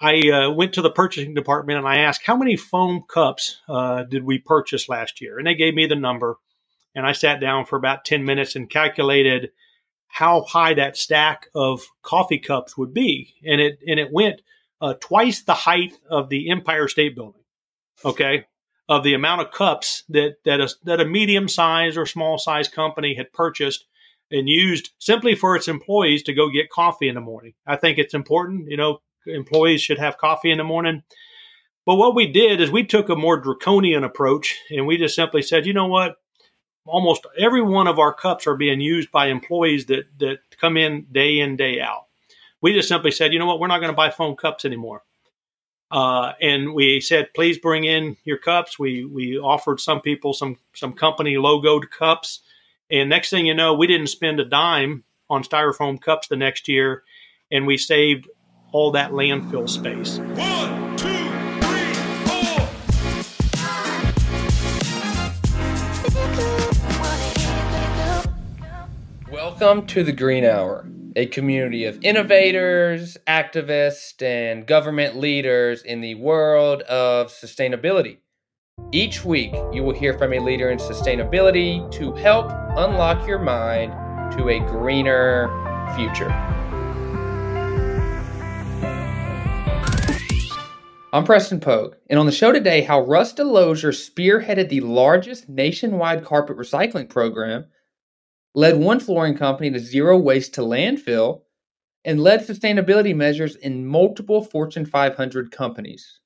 I uh, went to the purchasing department and I asked, how many foam cups uh, did we purchase last year? And they gave me the number. And I sat down for about 10 minutes and calculated how high that stack of coffee cups would be. And it, and it went uh, twice the height of the Empire State Building. Okay. Of the amount of cups that, that a, that a medium size or small size company had purchased and used simply for its employees to go get coffee in the morning. I think it's important. You know, employees should have coffee in the morning. But what we did is we took a more draconian approach and we just simply said, you know what? Almost every one of our cups are being used by employees that, that come in day in, day out. We just simply said, you know what? We're not going to buy foam cups anymore. Uh, and we said, please bring in your cups. We we offered some people some some company logoed cups, and next thing you know, we didn't spend a dime on styrofoam cups the next year, and we saved all that landfill space. One, two, three, four. Welcome to the Green Hour, a community of innovators, activists, and government leaders in the world of sustainability. Each week, you will hear from a leader in sustainability to help unlock your mind to a greener future. I'm Preston Pogue, and on the show today, how Russ DeLozier spearheaded the largest nationwide carpet recycling program, led one flooring company to zero waste to landfill, and led sustainability measures in multiple Fortune 500 companies.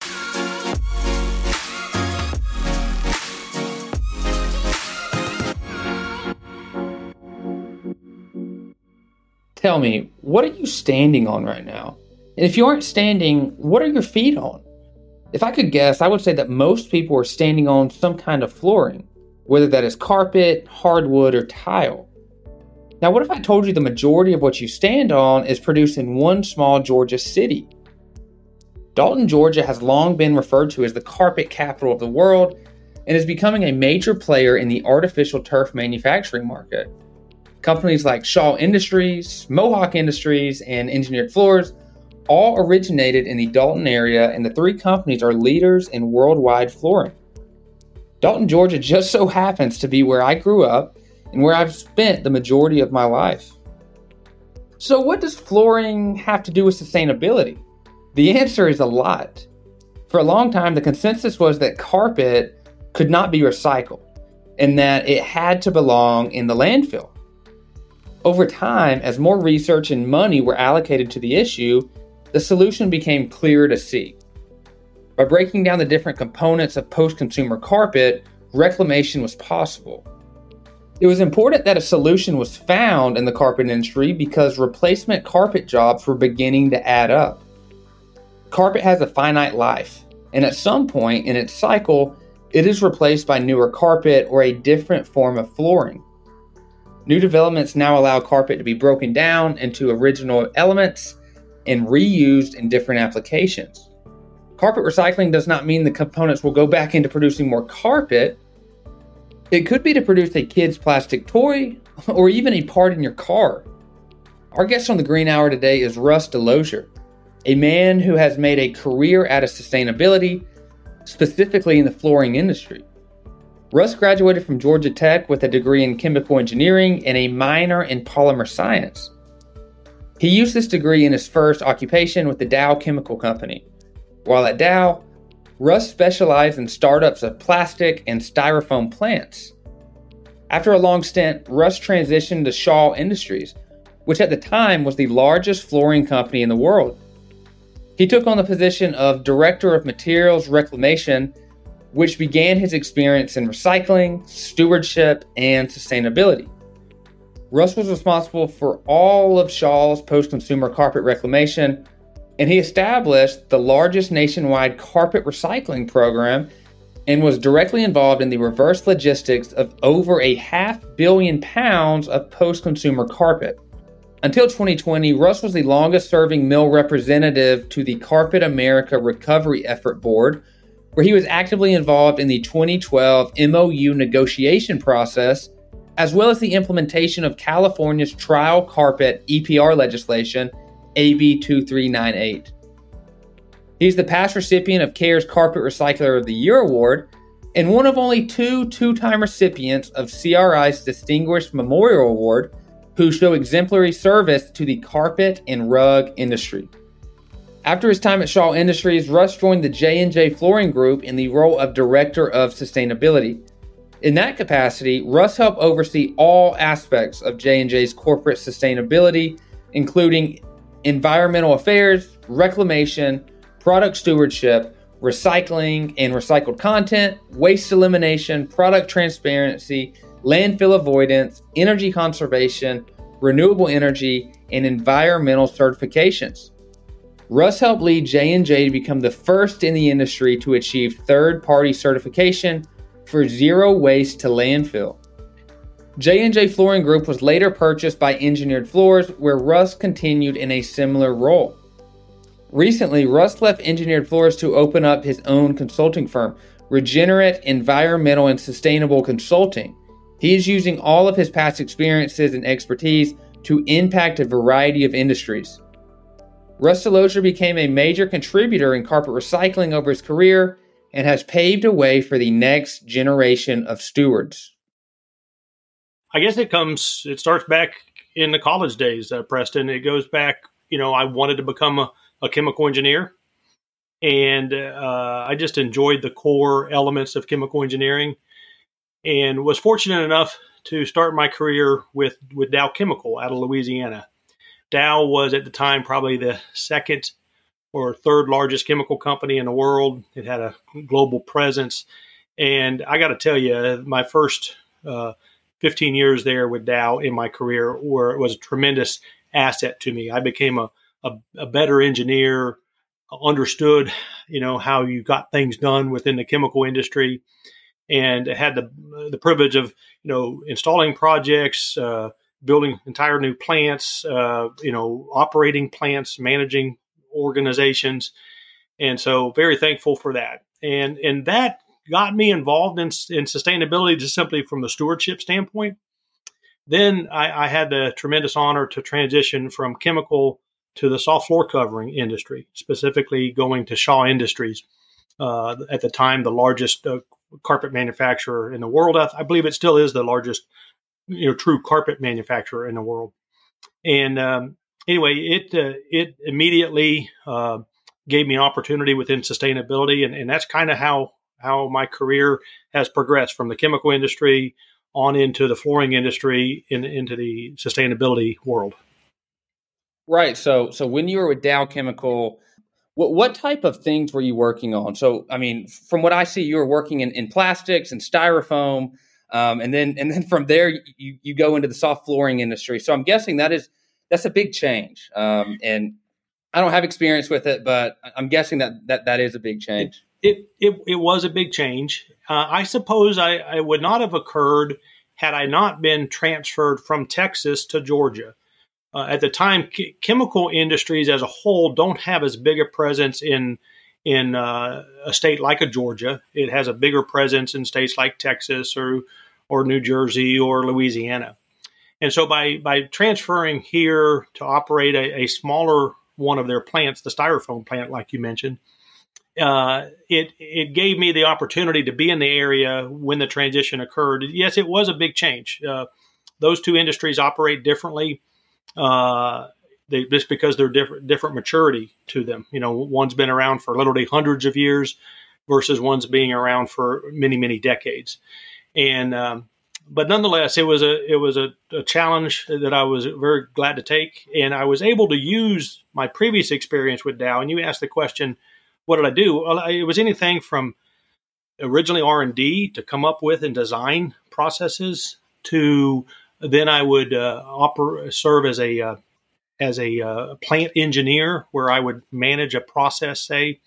Tell me, what are you standing on right now? And if you aren't standing, what are your feet on? If I could guess, I would say that most people are standing on some kind of flooring, whether that is carpet, hardwood, or tile. Now, what if I told you the majority of what you stand on is produced in one small Georgia city? Dalton, Georgia has long been referred to as the carpet capital of the world and is becoming a major player in the artificial turf manufacturing market. Companies like Shaw Industries, Mohawk Industries, and Engineered Floors all originated in the Dalton area, and the three companies are leaders in worldwide flooring. Dalton, Georgia just so happens to be where I grew up and where I've spent the majority of my life. So, what does flooring have to do with sustainability? The answer is a lot. For a long time, the consensus was that carpet could not be recycled and that it had to belong in the landfill. Over time, as more research and money were allocated to the issue, the solution became clearer to see. By breaking down the different components of post consumer carpet, reclamation was possible. It was important that a solution was found in the carpet industry because replacement carpet jobs were beginning to add up. Carpet has a finite life, and at some point in its cycle, it is replaced by newer carpet or a different form of flooring. New developments now allow carpet to be broken down into original elements and reused in different applications. Carpet recycling does not mean the components will go back into producing more carpet. It could be to produce a kid's plastic toy or even a part in your car. Our guest on the Green Hour today is Russ DeLozier, a man who has made a career out of sustainability, specifically in the flooring industry. Russ graduated from Georgia Tech with a degree in chemical engineering and a minor in polymer science. He used this degree in his first occupation with the Dow Chemical Company. While at Dow, Russ specialized in startups of plastic and styrofoam plants. After a long stint, Russ transitioned to Shaw Industries, which at the time was the largest flooring company in the world. He took on the position of Director of Materials Reclamation, which began his experience in recycling, stewardship, and sustainability. Russ was responsible for all of Shaw's post consumer carpet reclamation, and he established the largest nationwide carpet recycling program and was directly involved in the reverse logistics of over a half billion pounds of post consumer carpet. Until 2020, Russ was the longest serving mill representative to the Carpet America Recovery Effort Board, where he was actively involved in the 2012 MOU negotiation process as well as the implementation of California's trial carpet EPR legislation, AB 2398. He's the past recipient of CARE's Carpet Recycler of the Year award and one of only two two time recipients of CRI's Distinguished Memorial Award who show exemplary service to the carpet and rug industry. After his time at Shaw Industries, Russ joined the J&J Flooring Group in the role of Director of Sustainability. In that capacity, Russ helped oversee all aspects of J&J's corporate sustainability, including environmental affairs, reclamation, product stewardship, recycling and recycled content, waste elimination, product transparency, landfill avoidance, energy conservation, renewable energy, and environmental certifications. Russ helped lead J&J to become the first in the industry to achieve third-party certification for zero waste to landfill. J&J Flooring Group was later purchased by Engineered Floors where Russ continued in a similar role. Recently, Russ left Engineered Floors to open up his own consulting firm, Regenerate Environmental and Sustainable Consulting. He is using all of his past experiences and expertise to impact a variety of industries. Russ DeLozier became a major contributor in carpet recycling over his career and has paved a way for the next generation of stewards. I guess it comes, it starts back in the college days, uh, Preston. It goes back, you know, I wanted to become a, a chemical engineer. And uh, I just enjoyed the core elements of chemical engineering and was fortunate enough to start my career with, with Dow Chemical out of Louisiana. Dow was at the time probably the second or third largest chemical company in the world. It had a global presence. And I got to tell you, my first uh, 15 years there with Dow in my career were, was a tremendous asset to me. I became a, a, a better engineer, understood, you know, how you got things done within the chemical industry, and had the the privilege of, you know, installing projects, uh, building entire new plants, uh, you know, operating plants, managing organizations, and so very thankful for that. And and that got me involved in in sustainability just simply from the stewardship standpoint. Then I, I had the tremendous honor to transition from chemical to the soft floor covering industry, specifically going to Shaw Industries. Uh, at the time, the largest uh, carpet manufacturer in the world. I, I, believe it still is the largest you know true carpet manufacturer in the world. And um, anyway, it uh, it immediately uh, gave me opportunity within sustainability, and, and that's kind of how how my career has progressed from the chemical industry on into the flooring industry in, into the sustainability world. Right. So so when you were with Dow Chemical, what what type of things were you working on? So I mean, from what I see, you were working in, in plastics and styrofoam. Um, and then and then from there you, you go into the soft flooring industry. So I'm guessing that is that's a big change. Um, and I don't have experience with it, but I'm guessing that that, that is a big change. It it, it was a big change. Uh, I suppose I, I would not have occurred had I not been transferred from Texas to Georgia. Uh, at the time, ch- chemical industries as a whole don't have as big a presence in in uh, a state like a Georgia. It has a bigger presence in states like Texas or or New Jersey or Louisiana. And so by by transferring here to operate a, a smaller one of their plants, the styrofoam plant, like you mentioned, uh, it it gave me the opportunity to be in the area when the transition occurred. Yes, it was a big change. Uh, those two industries operate differently. Uh, they, just because they're different different maturity to them. You know, one's been around for literally hundreds of years versus one's being around for many many decades. And um, but nonetheless, it was a it was a, a, challenge that I was very glad to take, and I was able to use my previous experience with Dow. And you asked the question, what did I do? Well, it was anything from originally R and D to come up with and design processes to then I would uh, oper- serve as a uh, as a uh, plant engineer where I would manage a process, say,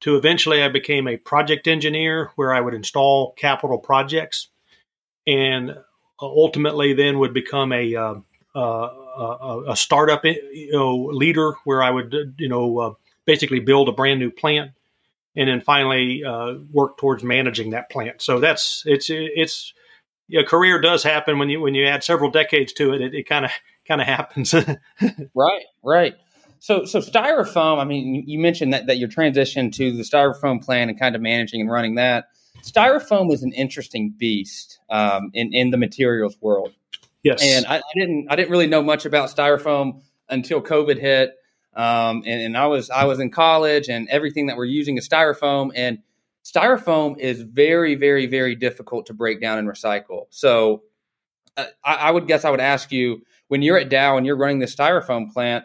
to eventually I became a project engineer where I would install capital projects, and ultimately then would become a uh, uh, a startup you know, leader where I would you know uh, basically build a brand new plant, and then finally uh, work towards managing that plant. So that's it's it's a career does happen when you when you add several decades to it. It kind of kind of happens. right, right. So, so styrofoam. I mean, you mentioned that that your transition to the styrofoam plan and kind of managing and running that. Styrofoam is an interesting beast um, in in the materials world. Yes, and I, I, didn't I didn't really know much about styrofoam until COVID hit, um, and, and I was I was in college, and everything that we're using is styrofoam, and styrofoam is very very very difficult to break down and recycle. So, uh, I, I would guess I would ask you when you're at Dow and you're running the styrofoam plant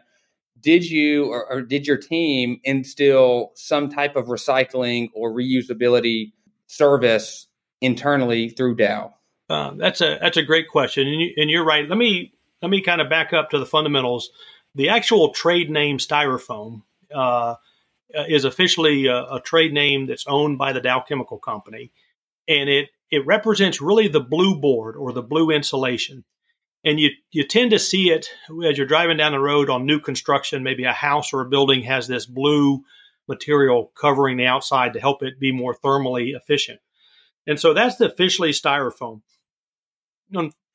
did you or, or, did your team instill some type of recycling or reusability service internally through Dow? Uh, that's a that's a great question, and, you, you're right. Let me let me kind of back up to the fundamentals. The actual trade name Styrofoam uh, is officially a, a, trade name that's owned by the Dow Chemical Company, and it it represents really the blue board or the blue insulation. And you you tend to see it as you're driving down the road on new construction. Maybe a house or a building has this blue material covering the outside to help it be more thermally efficient. And so that's the officially styrofoam.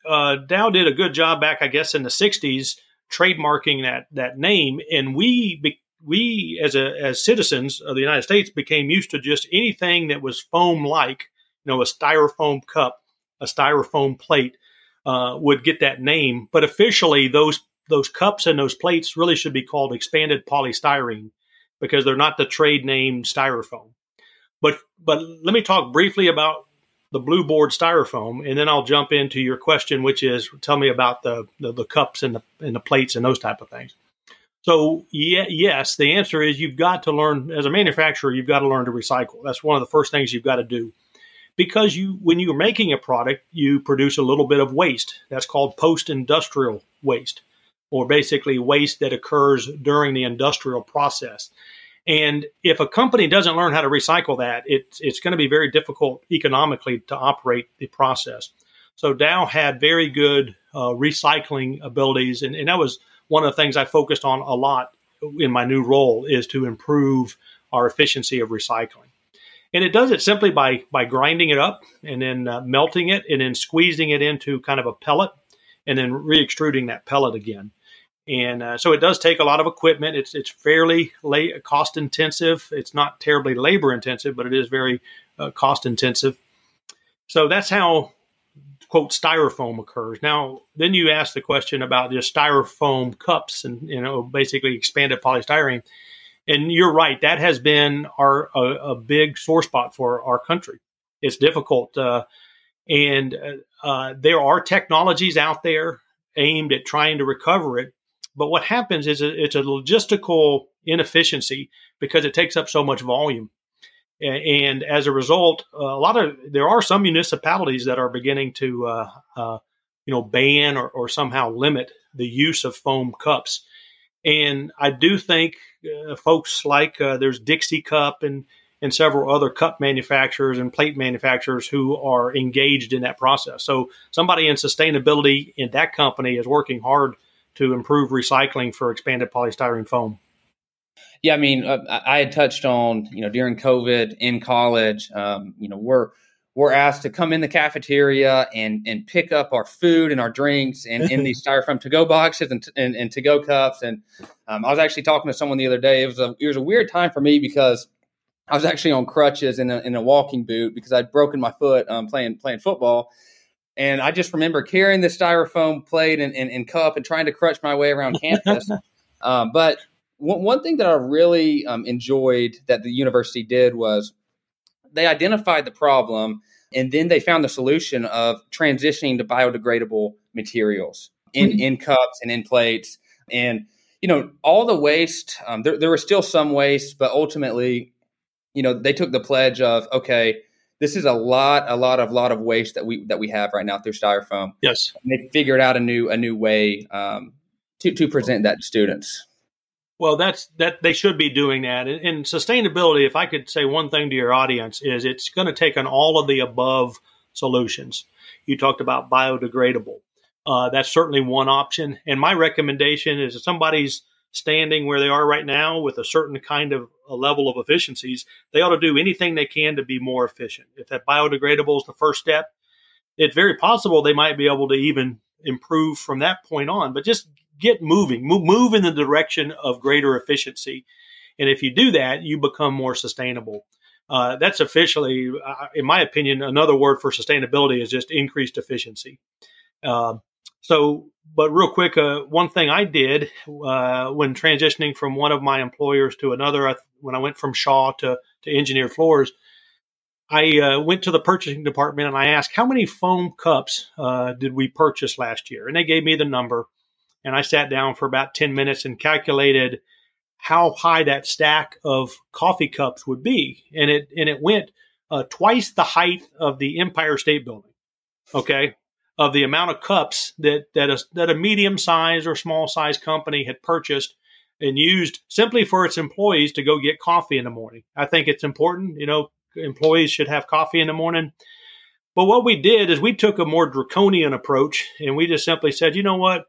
Uh, Dow did a good job back, I guess, in the '60s, trademarking that that name, and we we as a as citizens of the United States became used to just anything that was foam like, you know, a styrofoam cup, a styrofoam plate, uh, would get that name. But officially, those those cups and those plates really should be called expanded polystyrene because they're not the trade name styrofoam. But but let me talk briefly about the blue board styrofoam, and then I'll jump into your question, which is tell me about the the, the cups and the and the plates and those type of things. So yeah, yes, the answer is you've got to learn as a manufacturer. You've got to learn to recycle. That's one of the first things you've got to do, because you when you're making a product, you produce a little bit of waste. That's called post industrial waste or basically waste that occurs during the industrial process. And if a company doesn't learn how to recycle that, it's it's going to be very difficult economically to operate the process. So Dow had very good uh, recycling abilities, and, and that was one of the things I focused on a lot in my new role is to improve our efficiency of recycling. And it does it simply by by grinding it up and then uh, melting it and then squeezing it into kind of a pellet and then re-extruding that pellet again and uh, so it does take a lot of equipment. It's it's fairly cost intensive. It's not terribly labor intensive, but it is very uh, cost intensive. So that's how quote styrofoam occurs. Now, then you ask the question about just styrofoam cups and you know basically expanded polystyrene. And you're right, that has been our a, a big sore spot for our country. It's difficult, uh, and uh, uh, there are technologies out there aimed at trying to recover it but what happens is it's a logistical inefficiency because it takes up so much volume. And as a result, a lot of there are some municipalities that are beginning to, uh, uh, you know, ban or, or, somehow limit the use of foam cups. And I do think uh, folks like uh, there's Dixie Cup and and several other cup manufacturers and plate manufacturers who are engaged in that process. So somebody in sustainability in that company is working hard to improve recycling for expanded polystyrene foam? Yeah, I mean, uh, I had touched on you know during COVID in college, um, you know we're we're asked to come in the cafeteria and and pick up our food and our drinks and in these styrofoam to go boxes and, and, and to go cups. And um, I was actually talking to someone the other day. It was a it was a weird time for me because I was actually on crutches in a, in a walking boot because I'd broken my foot um, playing playing football. And I just remember carrying the styrofoam plate and, and, and cup and trying to crutch my way around campus. um, but w- one thing that I really um, enjoyed that the university did was they identified the problem and then they found the solution of transitioning to biodegradable materials in, mm-hmm. in cups and in plates. And, you know, all the waste, um, there, there was still some waste, but ultimately, you know, they took the pledge of, okay, this is a lot, a lot of lot of waste that we that we have right now through styrofoam. Yes, and they figured out a new a new way um, to to present that to students. Well, that's that they should be doing that. And, sustainability, if I could say one thing to your audience, is it's going to take on all of the above solutions. You talked about biodegradable. Uh, that's certainly one option. And my recommendation is if somebody's standing where they are right now with a certain kind of a level of efficiencies, they ought to do anything they can to be more efficient. If that biodegradable is the first step, it's very possible they might be able to even improve from that point on. But just get moving, move, move in the direction of greater efficiency. And if you do that, you become more sustainable. Uh, that's officially, uh, in my opinion, another word for sustainability is just increased efficiency. Uh, so, but real quick, uh, one thing I did uh, when transitioning from one of my employers to another, when I went from Shaw to, to Engineered Floors, I uh, went to the purchasing department and I asked, how many foam cups did we purchase last year? And they gave me the number. And I sat down for about 10 minutes and calculated how high that stack of coffee cups would be, and it and it went uh, twice the height of the Empire State Building. Okay, of the amount of cups that that a, that a medium size or small size company had purchased and used simply for its employees to go get coffee in the morning. I think it's important. You know, employees should have coffee in the morning. But what we did is we took a more draconian approach and we just simply said, you know what?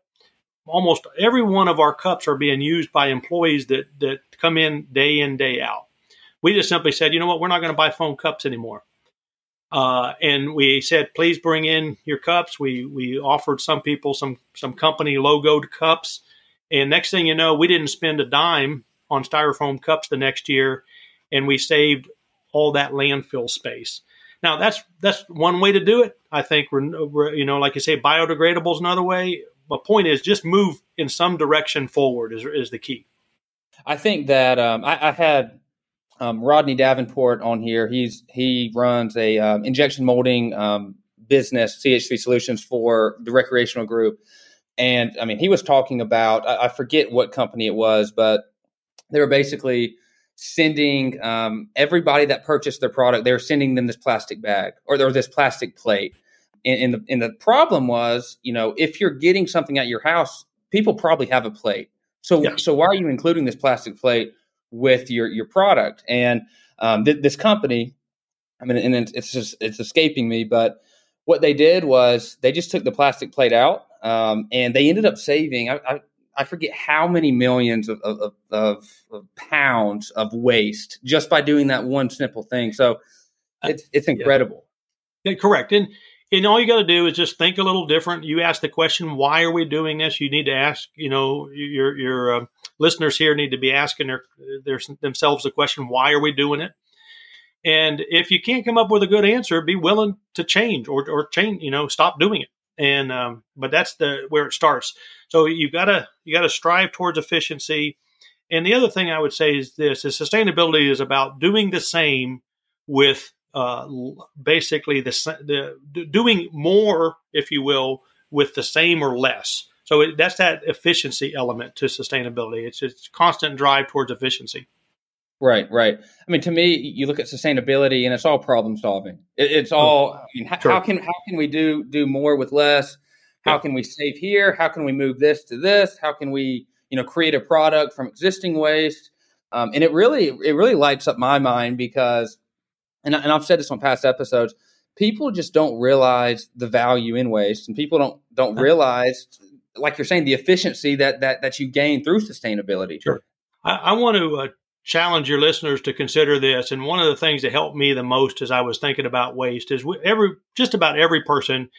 almost every one of our cups are being used by employees that that come in day in day out. We just simply said, you know what, we're not going to buy foam cups anymore. Uh, and we said, please bring in your cups. We we offered some people some some company logoed cups, and next thing you know, we didn't spend a dime on styrofoam cups the next year, and we saved all that landfill space. Now that's that's one way to do it. I think you know, like you say, biodegradable is another way my point is just move in some direction forward is, is the key. I think that um, I, I, had um, Rodney Davenport on here. He's he runs a um, injection molding um, business, CH3 Solutions for the recreational group. And I mean, he was talking about I, I forget what company it was, but they were basically sending um, everybody that purchased their product. They were sending them this plastic bag or there was this plastic plate and, and, the and the problem was, you know, if you're getting something at your house, people probably have a plate. So yeah. so why are you including this plastic plate with your your product? And um, th- this company, I mean, and it's just it's escaping me, but what they did was they just took the plastic plate out, um, and they ended up saving. I, I, I forget how many millions of, of, of, of, pounds of waste just by doing that one simple thing. So uh, it's it's incredible. Yeah. yeah correct. And and all you got to do is just think a little different. You ask the question, why are we doing this? You need to ask, you know, your your uh, listeners here need to be asking their, their themselves the question, why are we doing it? And if you can't come up with a good answer, be willing to change or or change, you know, stop doing it. And um, but that's the where it starts. So you gotta you gotta strive towards efficiency. And the other thing I would say is this: is sustainability is about doing the same with uh, basically the, the doing more, if you will, with the same or less. So it, that's that efficiency element to sustainability. It's it's constant drive towards efficiency. Right, right. I mean, to me, you look at sustainability, and it's all problem solving. It, it's all. I mean, how, sure. how, can how can we do do more with less? How yeah. can we save here? How can we move this to this? How can we you know create a product from existing waste? Um, and it really it really lights up my mind because and, and I've said this on past episodes, people just don't realize the value in waste, and people don't don't uh-huh. realize, like you're saying, the efficiency that that that you gain through sustainability. Sure. I, I want to uh, challenge your listeners to consider this. And one of the things that helped me the most as I was thinking about waste is every just about every person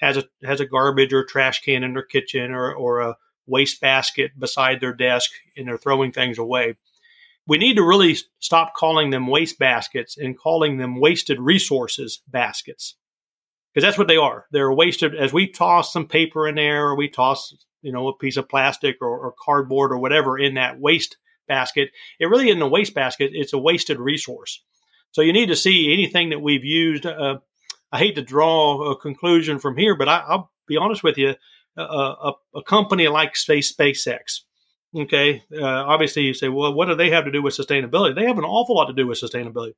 has a has a garbage or trash can in their kitchen or or a waste basket beside their desk, and they're throwing things away we need to really stop calling them waste baskets and calling them wasted resources baskets because that's what they are. They're wasted as we toss some paper in there or we toss, you know, a piece of plastic or, or cardboard or whatever in that waste basket. It really isn't a waste basket. It's a wasted resource. So you need to see anything that we've used. Uh, I hate to draw a conclusion from here, but I, will be honest with you. A, a, company like Space SpaceX, Okay. Uh, obviously, you say, well, what do they have to do with sustainability? They have an awful lot to do with sustainability.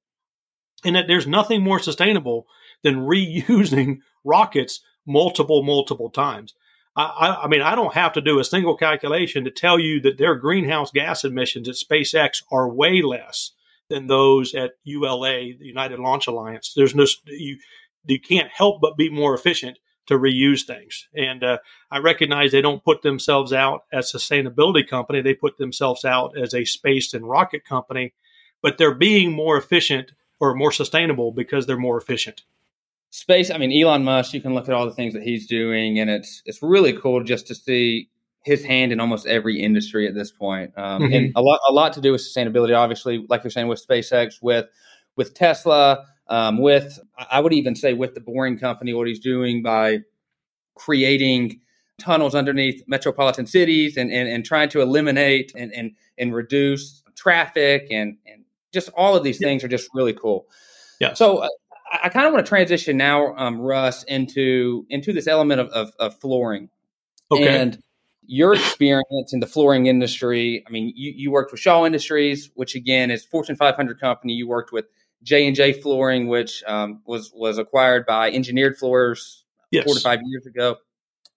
And that there's nothing more sustainable than reusing rockets multiple, multiple times. I, I, I, mean, I don't have to do a single calculation to tell you that their greenhouse gas emissions at SpaceX are way less than those at ULA, the United Launch Alliance. There's no, you, you can't help but be more efficient to reuse things. And uh, I recognize they don't put themselves out as a sustainability company; they put themselves out as a space and rocket company. But they're being more efficient or more sustainable because they're more efficient. Space. I mean, Elon Musk. You can look at all the things that he's doing, and it's it's really cool just to see his hand in almost every industry at this point, um, mm-hmm. and a lot a lot to do with sustainability. Obviously, like you're saying with SpaceX, with with Tesla, um, with I would even say with the Boring Company, what he's doing by creating tunnels underneath metropolitan cities and, and, and trying to eliminate and, and, and reduce traffic and, and just all of these yeah. things are just really cool. Yeah. So uh, I, kind of want to transition now, um, Russ, into into this element of, of, of flooring. Okay. And your experience in the flooring industry. I mean, you, you worked with Shaw Industries, which again is Fortune 500 company. You worked with J and J Flooring, which um, was was acquired by Engineered Floors yes. four to five years ago.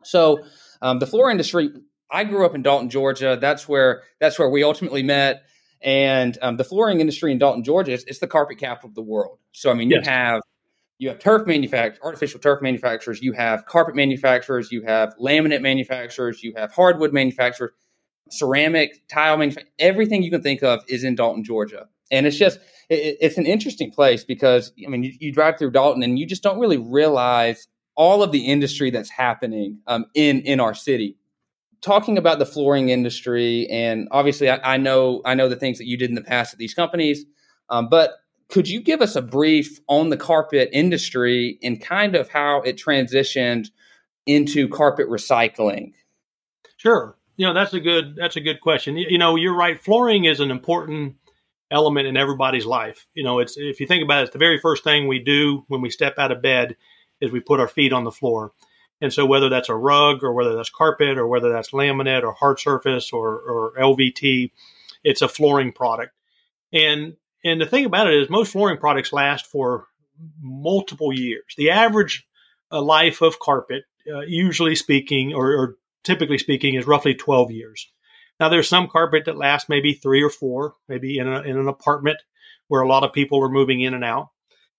So um, the floor industry. I grew up in Dalton, Georgia. That's where that's where we ultimately met. And um, the flooring industry in Dalton, Georgia, is it's the carpet capital of the world. So I mean, yes. you have you have turf manufacturers, artificial turf manufacturers, you have carpet manufacturers, you have laminate manufacturers, you have hardwood manufacturers, ceramic, tile manufacturers. Everything you can think of is in Dalton, Georgia. And it's just it, it's an interesting place because I mean, you, you drive through Dalton and you just don't really realize all of the industry that's happening um, in in our city. Talking about the flooring industry, and obviously, I, I, know I know the things that you did in the past at these companies, um, but could you give us a brief on the carpet industry and kind of how it transitioned into carpet recycling? Sure. You know that's a good that's a good question. You, you know, you're right. Flooring is an important element in everybody's life. You know, it's if you think about it, it's the very first thing we do when we step out of bed is we put our feet on the floor. And so whether that's a rug or whether that's carpet or whether that's laminate or hard surface or, or LVT, it's a flooring product. And and the thing about it is most flooring products last for multiple years. The average uh, life of carpet, uh, usually speaking or, or typically speaking, is roughly 12 years. Now, there's some carpet that lasts maybe three or four, maybe in, a, in an apartment where a lot of people are moving in and out.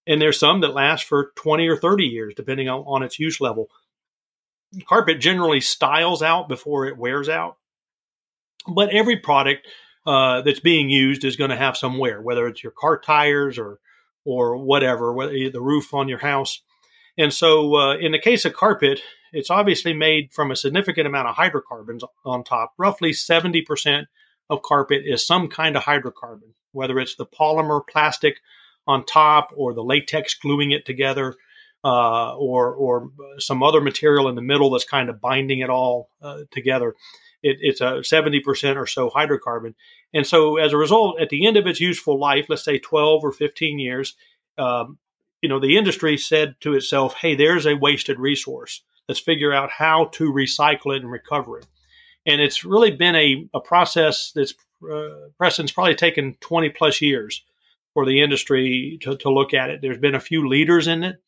And there's some that last for 20 or 30 years, depending on, on its use level. Carpet generally styles out before it wears out. But every product uh, that's being used is going to have some wear, whether it's your car tires or or whatever, whether the roof on your house. And so, uh, in the case of carpet, it's obviously made from a significant amount of hydrocarbons on top. Roughly 70% of carpet is some kind of hydrocarbon, whether it's the polymer plastic on top or the latex gluing it together uh, or or some other material in the middle that's kind of binding it all uh, together. It, it's a 70% or so hydrocarbon. And so as a result, at the end of its useful life, let's say 12 or 15 years, um, you know, the industry said to itself, hey, there's a wasted resource. Let's figure out how to recycle it and recover it. And it's really been a, a process that's, uh, Preston's probably taken 20 plus years for the industry to, to look at it. There's been a few leaders in it,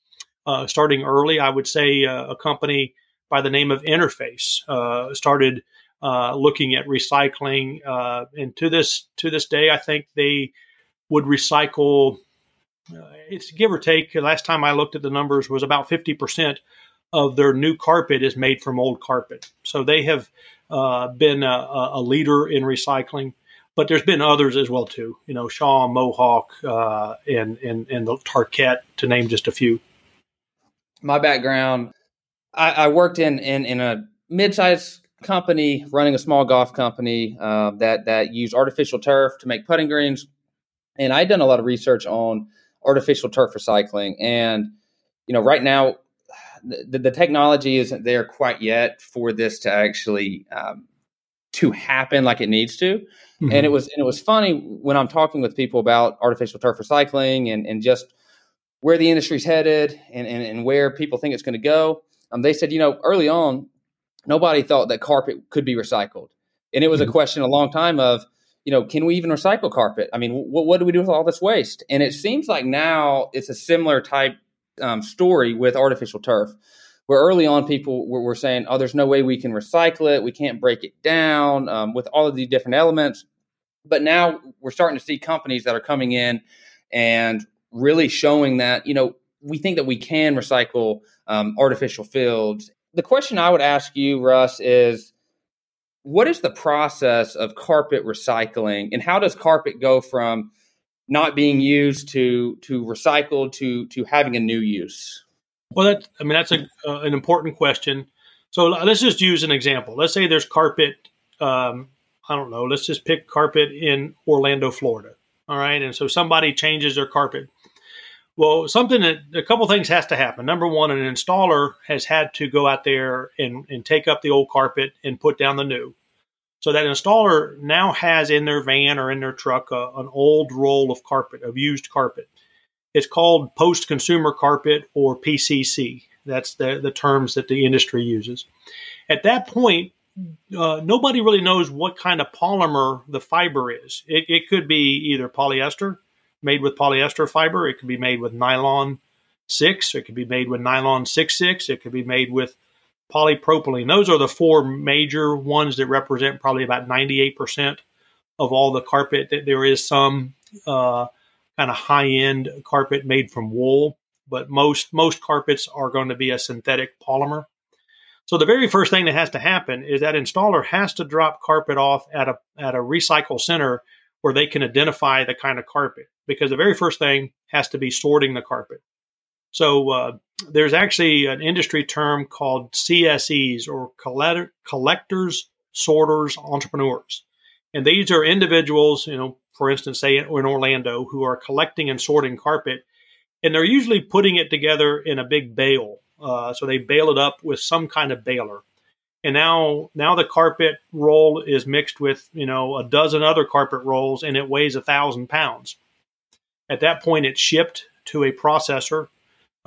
uh, starting early. I would say uh, a company by the name of Interface uh, started uh, looking at recycling, uh, and to this to this day, I think they would recycle. Uh, it's give or take. Last time I looked at the numbers was about fifty percent of their new carpet is made from old carpet. So they have been a, a leader in recycling but there's been others as well too. You know, Shaw, Mohawk, uh, and and and the Tarkett, to name just a few. My background, I, I worked in in in a mid-sized company running a small golf company uh, that that used artificial turf to make putting greens, and I'd done a lot of research on artificial turf recycling. And you know, right now, the, the technology isn't there quite yet for this to actually um, to happen like it needs to. Mm-hmm. And it was and it was funny when I'm talking with people about artificial turf recycling and, and just where the industry's headed and, and, and where people think it's going to go. Um, they said, you know, early on, nobody thought that carpet could be recycled. And it was mm-hmm. a question a long time of, you know, can we even recycle carpet? I mean, what, what do we do with all this waste? And it seems like now it's a similar type um, story with artificial turf where early on people were, were, saying, oh, there's no way we can recycle it. We can't break it down um, with all of these different elements. But now we're starting to see companies that are coming in and really showing that, you know, we think that we can recycle um, artificial fields. The question I would ask you, Russ, is what is the process of carpet recycling and how does carpet go from not being used to to recycled to to having a new use? Well, that I mean that's a uh, an important question. So let's just use an example. Let's say there's carpet. Um, I don't know. Let's just pick carpet in Orlando, Florida. All right, and so somebody changes their carpet. Well, something that a couple things has to happen. Number one, an installer has had to go out there and, and take up the old carpet and put down the new. So that installer now has in their van or in their truck an old roll of carpet, of used carpet. It's called post consumer carpet or PCC. That's the, the terms that the industry uses. At that point, uh, nobody really knows what kind of polymer the fiber is. It, it could be either polyester, made with polyester fiber, it could be made with nylon 6, it could be made with nylon 6 6, it could be made with polypropylene. Those are the four major ones that represent probably about 98% of all the carpet. That there is some uh, kind of high end carpet made from wool, but most most carpets are going to be a synthetic polymer. So the very first thing that has to happen is that installer has to drop carpet off at a at a recycle center where they can identify the kind of carpet because the very first thing has to be sorting the carpet. So uh, there's actually an industry term called CSEs or collectors, sorters, entrepreneurs. And these are individuals, you know, for instance, say in Orlando, who are collecting and sorting carpet, and they're usually putting it together in a big bale. Uh, so they bale it up with some kind of baler. And now, now the carpet roll is mixed with, you know, a dozen other carpet rolls, and it weighs a thousand pounds. At that point, it's shipped to a processor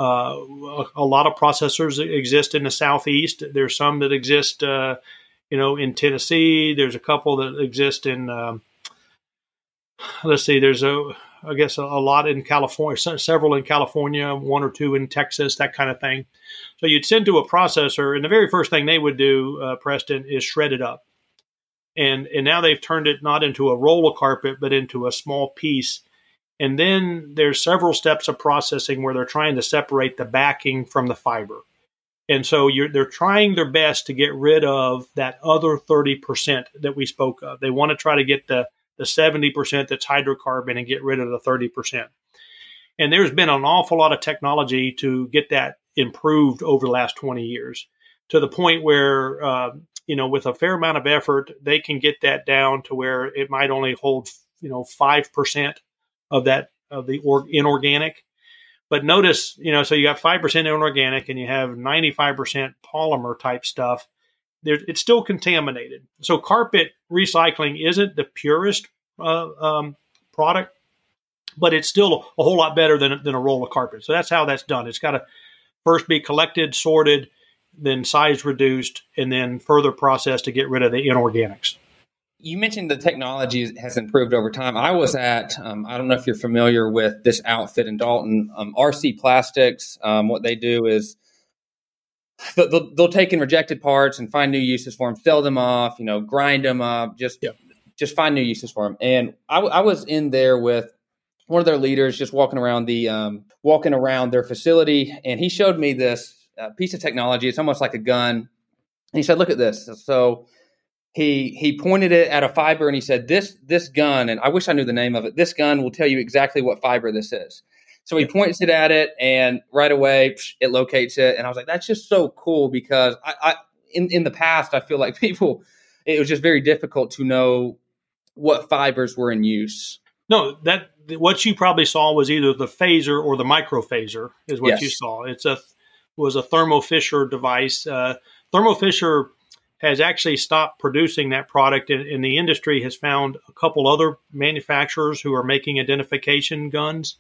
uh, a, lot of processors exist in the southeast. There's some that exist, uh, you know, in Tennessee. There's a couple that exist in. Um, let's see. There's a, I guess, a, a, lot in California. Several in California, one or two in Texas, that kind of thing. So you'd send to a processor, and the very first thing they would do, uh, Preston, is shred it up. And and now they've turned it not into a roll of carpet, but into a small piece and then there's several steps of processing where they're trying to separate the backing from the fiber. And so they're trying their best to get rid of that other 30% that we spoke of. They want to try to get the, the 70% that's hydrocarbon and get rid of the 30%. And there's been an awful lot of technology to get that improved over the last 20 years to the point where, uh, you know, with a fair amount of effort, they can get that down to where it might only hold, you know, 5% of that of the or, inorganic. But notice, you know, so you got five percent inorganic and you have ninety five percent polymer type stuff. There, it's still contaminated. So carpet recycling isn't the purest uh, um, product, but it's still a whole lot better than than a roll of carpet. So that's how that's done. It's got to first be collected, sorted, then size reduced, and then further processed to get rid of the inorganics you mentioned the technology has improved over time. I was at, um, I don't know if you're familiar with this outfit in Dalton, um, RC Plastics. Um, what they do is they'll, they'll, take in rejected parts and find new uses for them, sell them off, you know, grind them up, just just find new uses for them. And I, I, was in there with one of their leaders, just walking around the um, walking around their facility, and he showed me this uh, piece of technology. It's almost like a gun. And he said, "Look at this." So he he pointed it at a fiber and he said this this gun and i wish i knew the name of it this gun will tell you exactly what fiber this is. So he points it at it and right away it locates it. And i was like that's just so cool because i, I in, in the past i feel like people it was just very difficult to know what fibers were in use. No that what you probably saw was either the PHAZIR or the microPHAZIR is what yes. you saw. It's a was a Thermo Fisher device. Uh, Thermo Fisher has actually stopped producing that product, and, and, the industry has found a couple other manufacturers who are making identification guns.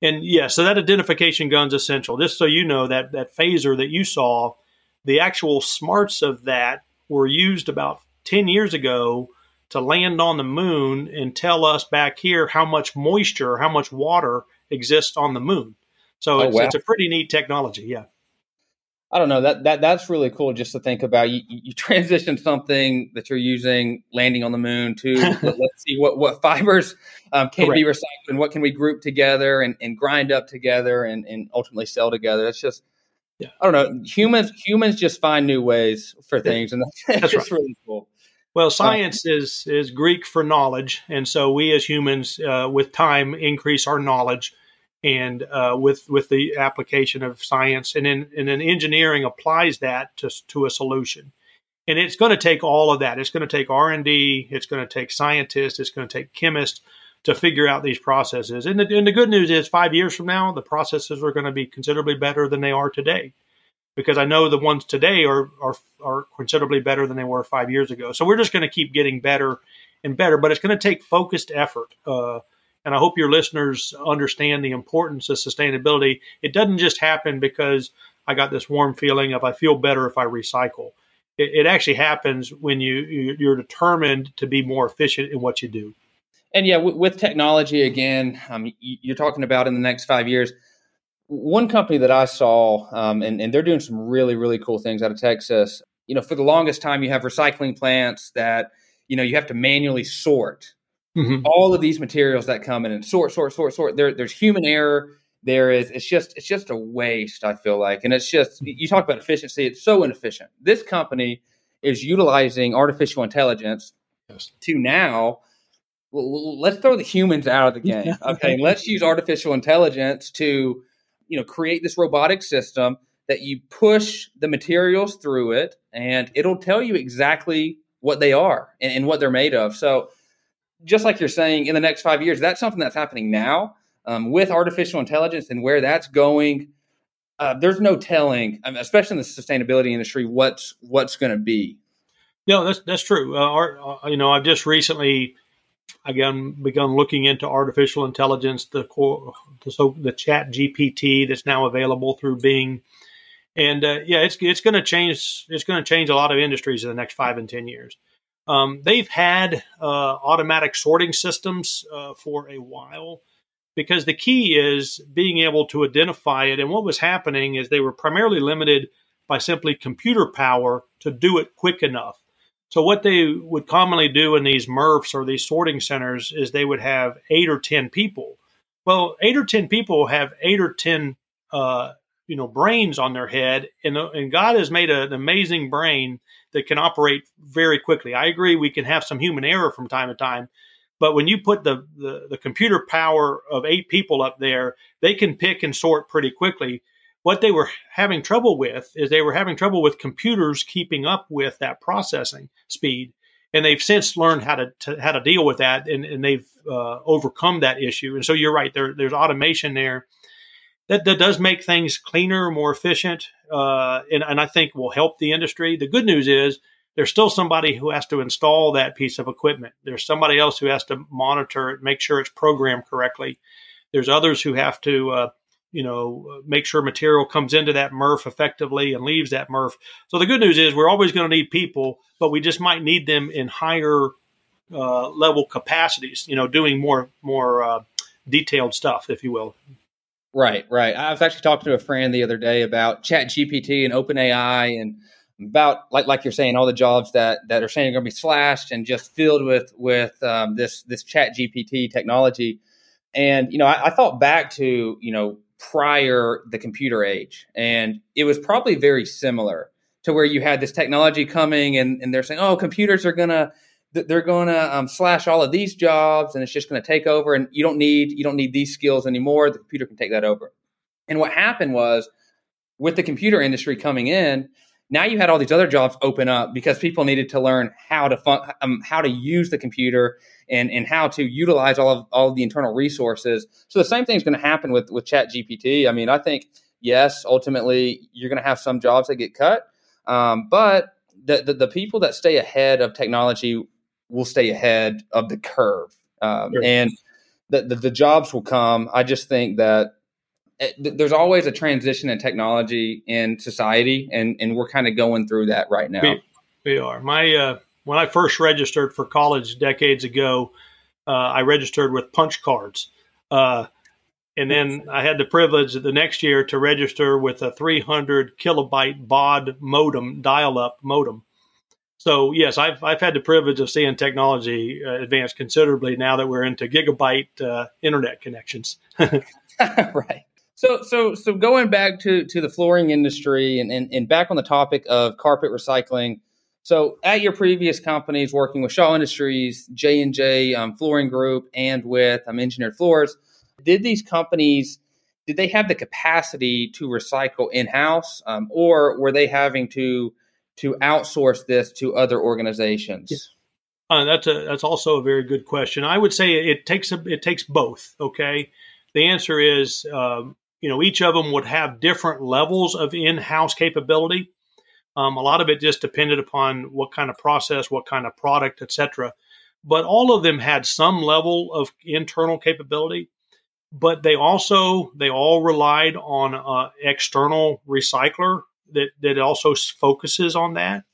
And yeah, so that identification gun's essential. Just so you know, that that PHAZIR that you saw, the actual smarts of that were used about ten years ago to land on the moon and tell us back here how much moisture, how much water exists on the moon. So oh, it's, wow. it's a pretty neat technology. Yeah. I don't know that that that's really cool just to think about. You, you transition something that you're using landing on the moon to let, us see what what fibers um, can Correct. be recycled and what can we group together and, and grind up together and, and ultimately sell together. It's just yeah. I don't know. Humans humans just find new ways for things, and that's, that's right. really cool. Well, uh, science uh, is is Greek for knowledge, and so we as humans, uh, with time, increase our knowledge and uh, with with the application of science, and then and then engineering applies that to to a solution. And it's going to take all of that. It's going to take R and D. It's going to take scientists. It's going to take chemists to figure out these processes. And the, and the good news is, five years from now, the processes are going to be considerably better than they are today because I know the ones today are, are, are considerably better than they were five years ago. So we're just going to keep getting better and better, but it's going to take focused effort. Uh, and I hope your listeners understand the importance of sustainability. It doesn't just happen because I got this warm feeling of I feel better if I recycle. It, it actually happens when you you're determined to be more efficient in what you do. And yeah, w- with technology again, um, you're talking about in the next five years one company that I saw, um, and, and they're doing some really, really cool things out of Texas. You know, for the longest time, you have recycling plants that, you know, you have to manually sort mm-hmm. all of these materials that come in and sort, sort, sort, sort. There, there's human error. There is, it's just, it's just a waste. I feel like, and it's just, you talk about efficiency. It's so inefficient. This company is utilizing artificial intelligence yes. to now let's throw the humans out of the game. Okay, let's use artificial intelligence to you know create this robotic system that you push the materials through it and it'll tell you exactly what they are and, and, what they're made of so just like you're saying in the next five years that's something that's happening now um, with artificial intelligence and where that's going uh, there's no telling especially in the sustainability industry what's what's going to be no that's that's true uh, our, uh, you know i've just recently again begun looking into artificial intelligence, the core, the, so the Chat GPT that's now available through Bing, and uh, yeah, it's it's going to change. It's going to change a lot of industries in the next five and ten years. Um, they've had uh, automatic sorting systems uh, for a while because the key is being able to identify it. And what was happening is they were primarily limited by simply computer power to do it quick enough. So what they would commonly do in these MRFs or these sorting centers is they would have eight or ten people. Well, eight or ten people have eight or ten, uh, you know, brains on their head, and and God has made an amazing brain that can operate very quickly. I agree we can have some human error from time to time, but when you put the, the, the computer power of eight people up there, they can pick and sort pretty quickly. What they were having trouble with is they were having trouble with computers keeping up with that processing speed and they've since learned how to, to how to deal with that and, and they've uh, overcome that issue. And so you're right there, there's automation there that, that does make things cleaner more efficient uh, and, and i think will help the industry the good news is there's still somebody who has to install that piece of equipment there's somebody else who has to monitor it make sure it's programmed correctly there's others who have to uh, you know, make sure material comes into that MRF effectively and leaves that MRF. So the good news is we're always going to need people, but we just might need them in higher uh, level capacities. You know, doing more more uh, detailed stuff, if you will. Right, right. I was actually talking to a friend the other day about Chat GPT and OpenAI and about like like you're saying all the jobs that that are saying are going to be slashed and just filled with with um, this this Chat GPT technology. And you know, I, I thought back to you know prior the computer age. And it was probably very similar to where you had this technology coming and, and they're saying, oh, computers are going to, they're going to um, slash all of these jobs and it's just going to take over and you don't need you don't need these skills anymore the computer can take that over and what happened was with the computer industry coming in now you had all these other jobs open up because people needed to learn how to fun, um, how to use the computer and and how to utilize all of all of the internal resources. So the same thing is going to happen with with Chat GPT. I mean, I think yes, ultimately you're going to have some jobs that get cut, um, but the, the, the people that stay ahead of technology will stay ahead of the curve, um, sure. and the, the the jobs will come. I just think that there's always a transition in technology in society, and and we're kind of going through that right now. We, we are. My uh, when I first registered for college decades ago, uh, I registered with punch cards, uh, and then I had the privilege the next year to register with a 300 kilobyte baud modem, dial-up modem. So yes, I've I've had the privilege of seeing technology uh, advance considerably now that we're into gigabyte uh, internet connections. right. So, so, so going back to, to the flooring industry and, and, and back on the topic of carpet recycling. So, at your previous companies, working with Shaw Industries, J and J um, Flooring Group, and with um, Engineered Floors, did these companies did they have the capacity to recycle in house, um, or were they having to to outsource this to other organizations? Yes. Uh, that's a that's also a very good question. I would say it takes a, it takes both. Okay, the answer is um, you know each of them would have different levels of in-house capability. Um, a lot of it just depended upon what kind of process, what kind of product, etc. But all of them had some level of internal capability but they also they all relied on an external recycler that that also focuses on that.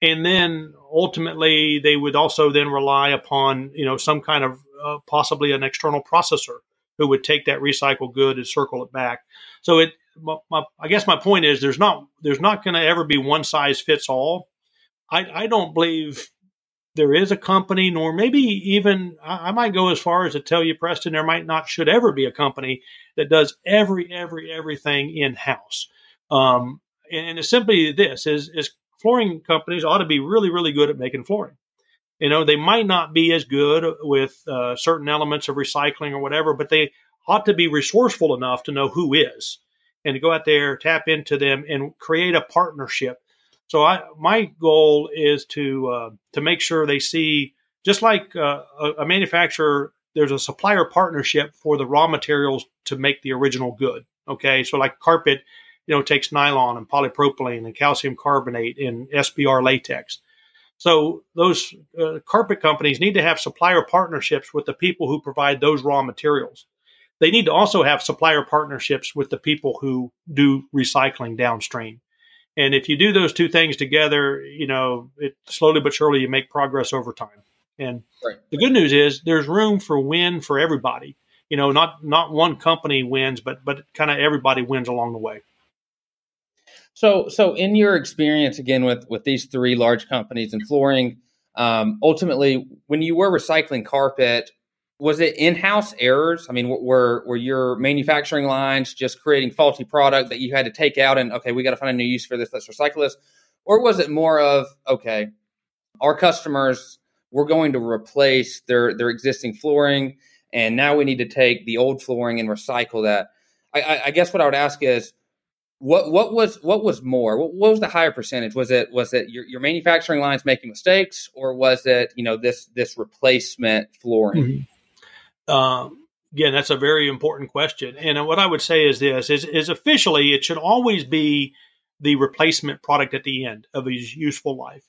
And then ultimately they would also then rely upon you know some kind of uh, possibly an external processor who would take that recycled good and circle it back. So it my, my, i guess my point is there's not there's not going to ever be one size fits all. I, I don't believe there is a company, nor maybe even I, might go as far as to tell you, Preston, there might not should ever be a company that does every every everything in house. Um, and, and it's simply this: is is flooring companies ought to be really really good at making flooring. You know, they might not be as good with uh, certain elements of recycling or whatever, but they ought to be resourceful enough to know who is and to go out there, tap into them, and create a partnership so I, my goal is to uh, to make sure they see just like uh, a, a, manufacturer. There's a supplier partnership for the raw materials to make the original good. Okay, so like carpet, you know, takes nylon and polypropylene and calcium carbonate and SBR latex. So those uh, carpet companies need to have supplier partnerships with the people who provide those raw materials. They need to also have supplier partnerships with the people who do recycling downstream. And if you do those two things together, you know, it slowly but surely you make progress over time. And right. the good news is there's room for win for everybody. You know, not not one company wins, but but kind of everybody wins along the way. So so in your experience again with with these three large companies in flooring, um, ultimately when you were recycling carpet, was it in-house errors? I mean, were were your manufacturing lines just creating faulty product that you had to take out and okay, we got to find a new use for this. Let's recycle this, or was it more of okay, our customers we're going to replace their their existing flooring, and now we need to take the old flooring and recycle that. I, I, I guess what I would ask is. What what was what was more? What, what was the higher percentage? Was it was it your, your manufacturing lines making mistakes, or was it you know this this replacement flooring? Mm-hmm um, that's a very important question. And what I would say is this: is, is officially it should always be the replacement product at the end of a useful life.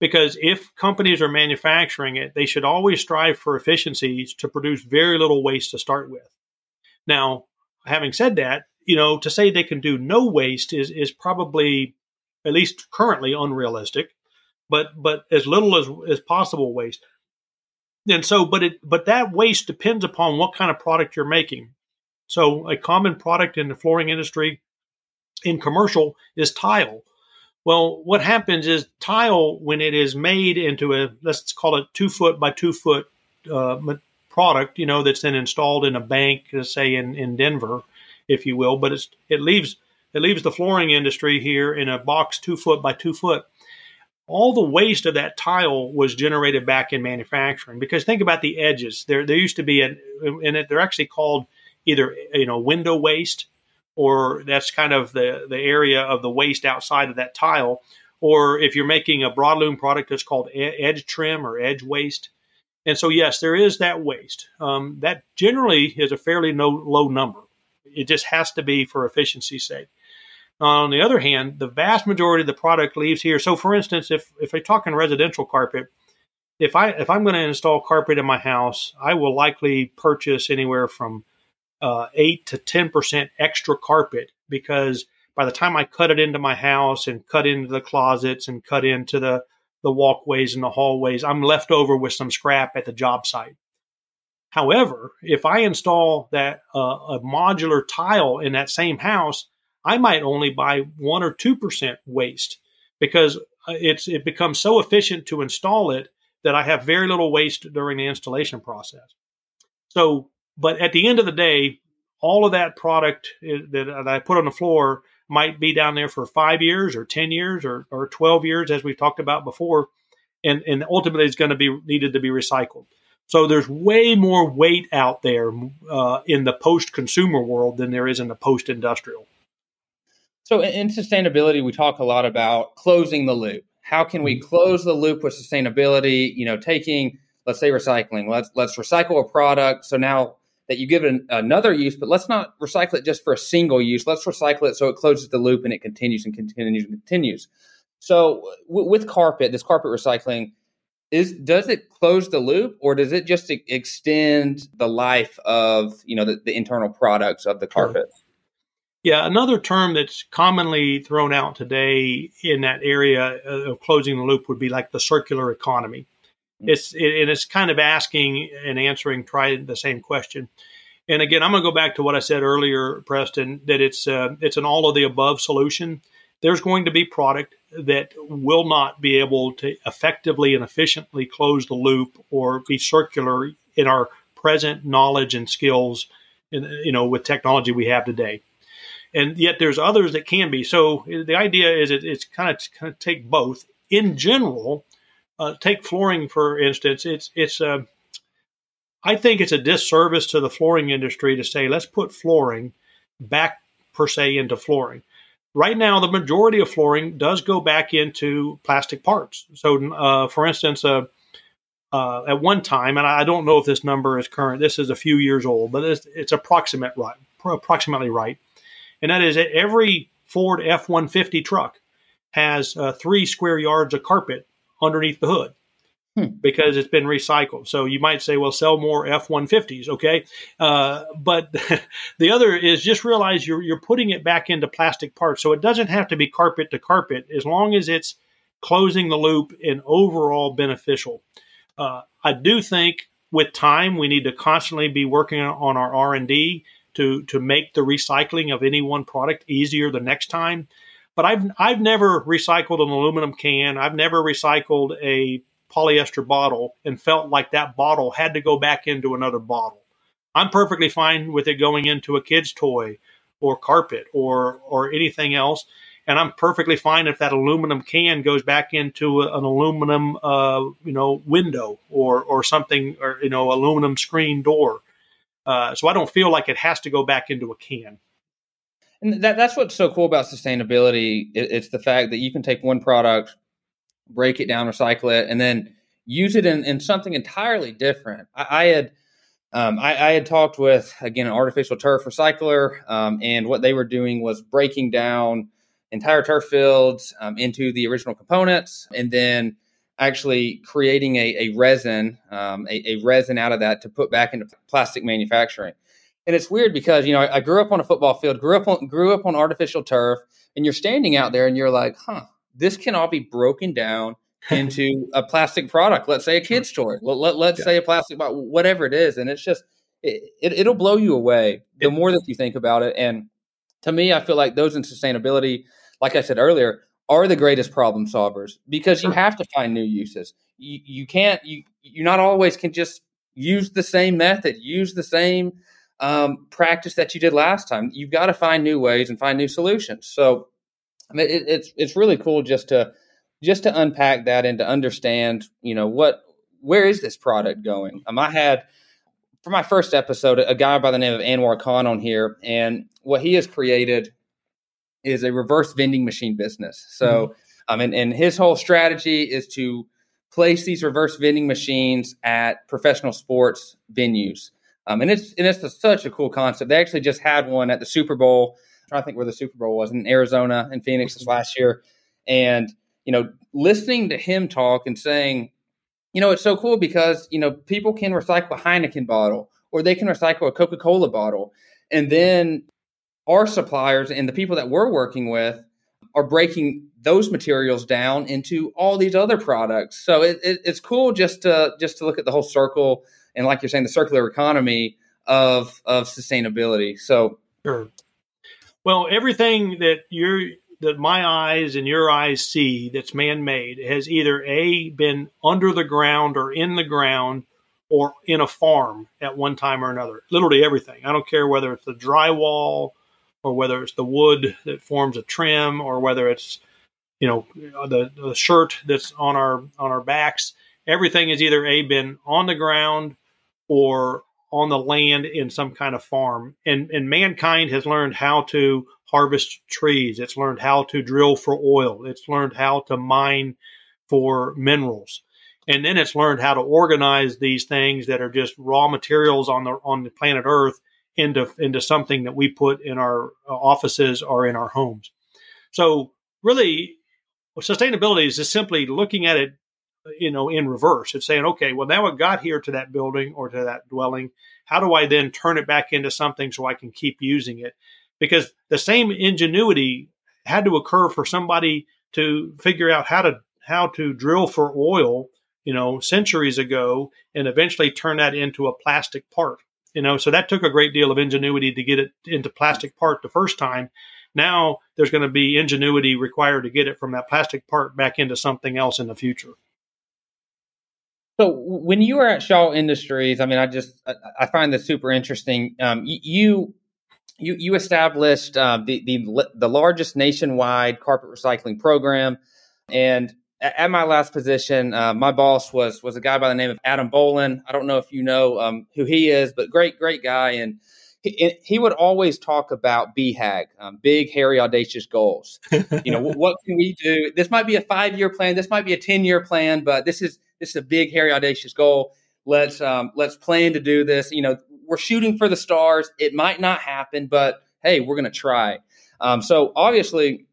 Because if companies are manufacturing it, they should always strive for efficiencies to produce very little waste to start with. Now, having said that, you know, to say they can do no waste is is probably at least currently unrealistic, but but as little as, as possible waste. And so but it but that waste depends upon what kind of product you're making. So a common product in the flooring industry in commercial is tile. Well what happens is tile when it is made into a let's call it two foot by two foot uh, product you know that's then installed in a bank say in, in denver if you will but it's it leaves it leaves the flooring industry here in a box two foot by two foot all the waste of that tile was generated back in manufacturing. Because think about the edges. There, there used to be, an, and they're actually called either you know window waste, or that's kind of the the area of the waste outside of that tile. Or if you're making a broadloom product, it's called edge trim or edge waste. And so, yes, there is that waste. Um, that generally is a fairly no, low number. It just has to be for efficiency's sake. On the other hand, the vast majority of the product leaves here. So, for instance, if if I talk in residential carpet, if I if I'm going to install carpet in my house, I will likely purchase anywhere from uh, eight to ten percent extra carpet because by the time I cut it into my house and cut into the closets and cut into the the walkways and the hallways, I'm left over with some scrap at the job site. However, if I install that uh, a modular tile in that same house, I might only buy one or two percent waste because uh, it's it becomes so efficient to install it that I have very little waste during the installation process. So, but at the end of the day, all of that product that I put on the floor might be down there for five years or 10 years or, or 12 years, as we've talked about before. And, and ultimately it's going to be needed to be recycled. So there's way more weight out there uh, in the post-consumer world than there is in the post-industrial. So in sustainability, we talk a lot about closing the loop. How can we mm-hmm. close the loop with sustainability? You know, taking let's say recycling. Let's let's recycle a product. So now that you give it an, another use, but let's not recycle it just for a single use. Let's recycle it so it closes the loop and it continues and continues and continues. So w- with carpet, this carpet recycling is does it close the loop or does it just extend the life of you know the, the internal products of the carpet? Yeah, another term that's commonly thrown out today in that area of closing the loop would be like the circular economy. Mm-hmm. It's it, and it's kind of asking and answering try the same question. And again, I'm going to go back to what I said earlier, Preston, that it's uh, it's an all of the above solution. There's going to be product that will not be able to effectively and efficiently close the loop or be circular in our present knowledge and skills, in, you know, with technology we have today. And yet there's others that can be. So the idea is it, it's kind of, kind of take both. In general, uh, take flooring for instance. It's it's uh, I think it's a disservice to the flooring industry to say let's put flooring back per se into flooring right now, the majority of flooring does go back into plastic parts. So, uh, for instance, uh, uh, at one time, and I don't know if this number is current. This is a few years old, but it's, it's approximate right, approximately right, and that is that every Ford F one fifty truck has uh, three square yards of carpet underneath the hood hmm. because it's been recycled. So you might say, well, sell more F 150s, okay? Uh, but the other is just realize you're, you're putting it back into plastic parts. So it doesn't have to be carpet to carpet as long as it's closing the loop and overall beneficial. Uh, I do think with time we need to constantly be working on our R&D to, to make the recycling of any one product easier the next time. But I've I've never recycled an aluminum can. I've never recycled a polyester bottle and felt like that bottle had to go back into another bottle. I'm perfectly fine with it going into a kid's toy or carpet or or anything else. And I'm perfectly fine if that aluminum can goes back into an aluminum, uh, you know, window or or something, or you know, aluminum screen door. Uh, so I don't feel like it has to go back into a can. And that, that's what's so cool about sustainability. It, it's the fact that you can take one product, break it down, recycle it, and then use it in, in something entirely different. I, I had um, I, I, had talked with again an artificial turf recycler, um, and what they were doing was breaking down entire turf fields um, into the original components, and then actually creating a, a resin, um, a, a, resin out of that to put back into plastic manufacturing. And it's weird because you know I, I grew up on a football field, grew up on grew up on artificial turf, and you're standing out there and you're like, huh, this can all be broken down into a plastic product. Let's say a kid's toy. Let, let, let's yeah. say a plastic bottle, whatever it is. And it's just, it, it, will blow you away the more that you think about it. And to me, I feel like those in sustainability, like I said earlier, are the greatest problem solvers because you have to find new uses. You, you can't, you, you not always can just use the same method, use the same um, practice that you did last time. You've got to find new ways and find new solutions. So, I mean, it, it's it's really cool just to just to unpack that and to understand, you know, what where is this product going? Um, I had for my first episode a guy by the name of Anwar Khan on here, and what he has created is a reverse vending machine business. So, mm-hmm. um, and, and his whole strategy is to place these reverse vending machines at professional sports venues. Um, and it's and it's a, such a cool concept. They actually just had one at the Super Bowl trying to think where the Super Bowl was in Arizona and Phoenix this last year. And, you know, listening to him talk and saying, you know, it's so cool because, you know, people can recycle a Heineken bottle or they can recycle a Coca Cola bottle. And then our suppliers and the people that we're working with are breaking those materials down into all these other products. So it, it, it's cool just to just to look at the whole circle and, like you're saying, the circular economy of of sustainability. So sure. Well, everything that you that my eyes and your eyes see that's man-made has either a been under the ground or in the ground or in a farm at one time or another. Literally everything. I don't care whether it's the drywall or whether it's the wood that forms a trim or whether it's you know the, the shirt that's on our on our backs everything has either a been on the ground or on the land in some kind of farm. And and mankind has learned how to harvest trees. It's learned how to drill for oil. It's learned how to mine for minerals. And then it's learned how to organize these things that are just raw materials on the on the planet Earth into into something that we put in our uh, offices or in our homes. So really sustainability is just simply looking at it you know in reverse it's saying okay well now it got here to that building or to that dwelling. How do i then turn it back into something so i can keep using it? Because the same ingenuity had to occur for somebody to figure out how to how to drill for oil you know centuries ago and eventually turn that into a plastic part you know? So that took a great deal of ingenuity to get it into plastic part the first time. Now there's going to be ingenuity required to get it from that plastic part back into something else in the future. So when you were at Shaw Industries, I mean, I just I find this super interesting. Um, you you you established uh, the the the largest nationwide carpet recycling program, and at my last position, uh, my boss was was a guy by the name of Adam Bolin. I don't know if you know um, who he is, but great great guy and he, he would always talk about BHAG, um, big, hairy, audacious goals. you know, what, can we do? This might be a five year plan. This might be a 10 year plan, but this is, this is a big, hairy, audacious goal. Let's, um, let's plan to do this. You know, we're shooting for the stars. It might not happen, but hey, we're going to try. Um, so obviously,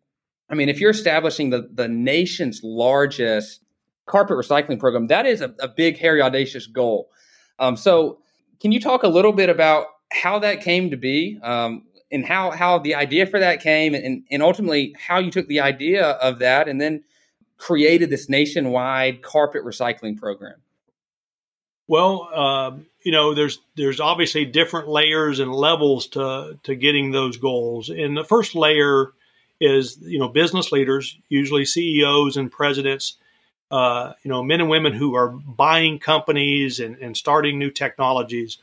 I mean, if you're establishing the, the nation's largest carpet recycling program, that is a, a big, hairy, audacious goal. Um, so, can you talk a little bit about how that came to be um, and how how the idea for that came and, and ultimately how you took the idea of that and then created this nationwide carpet recycling program. Well uh, you know there's there's obviously different layers and levels to to getting those goals. And the first layer is you know business leaders usually ceos and presidents uh, you know men and women who are buying companies and, and starting new technologies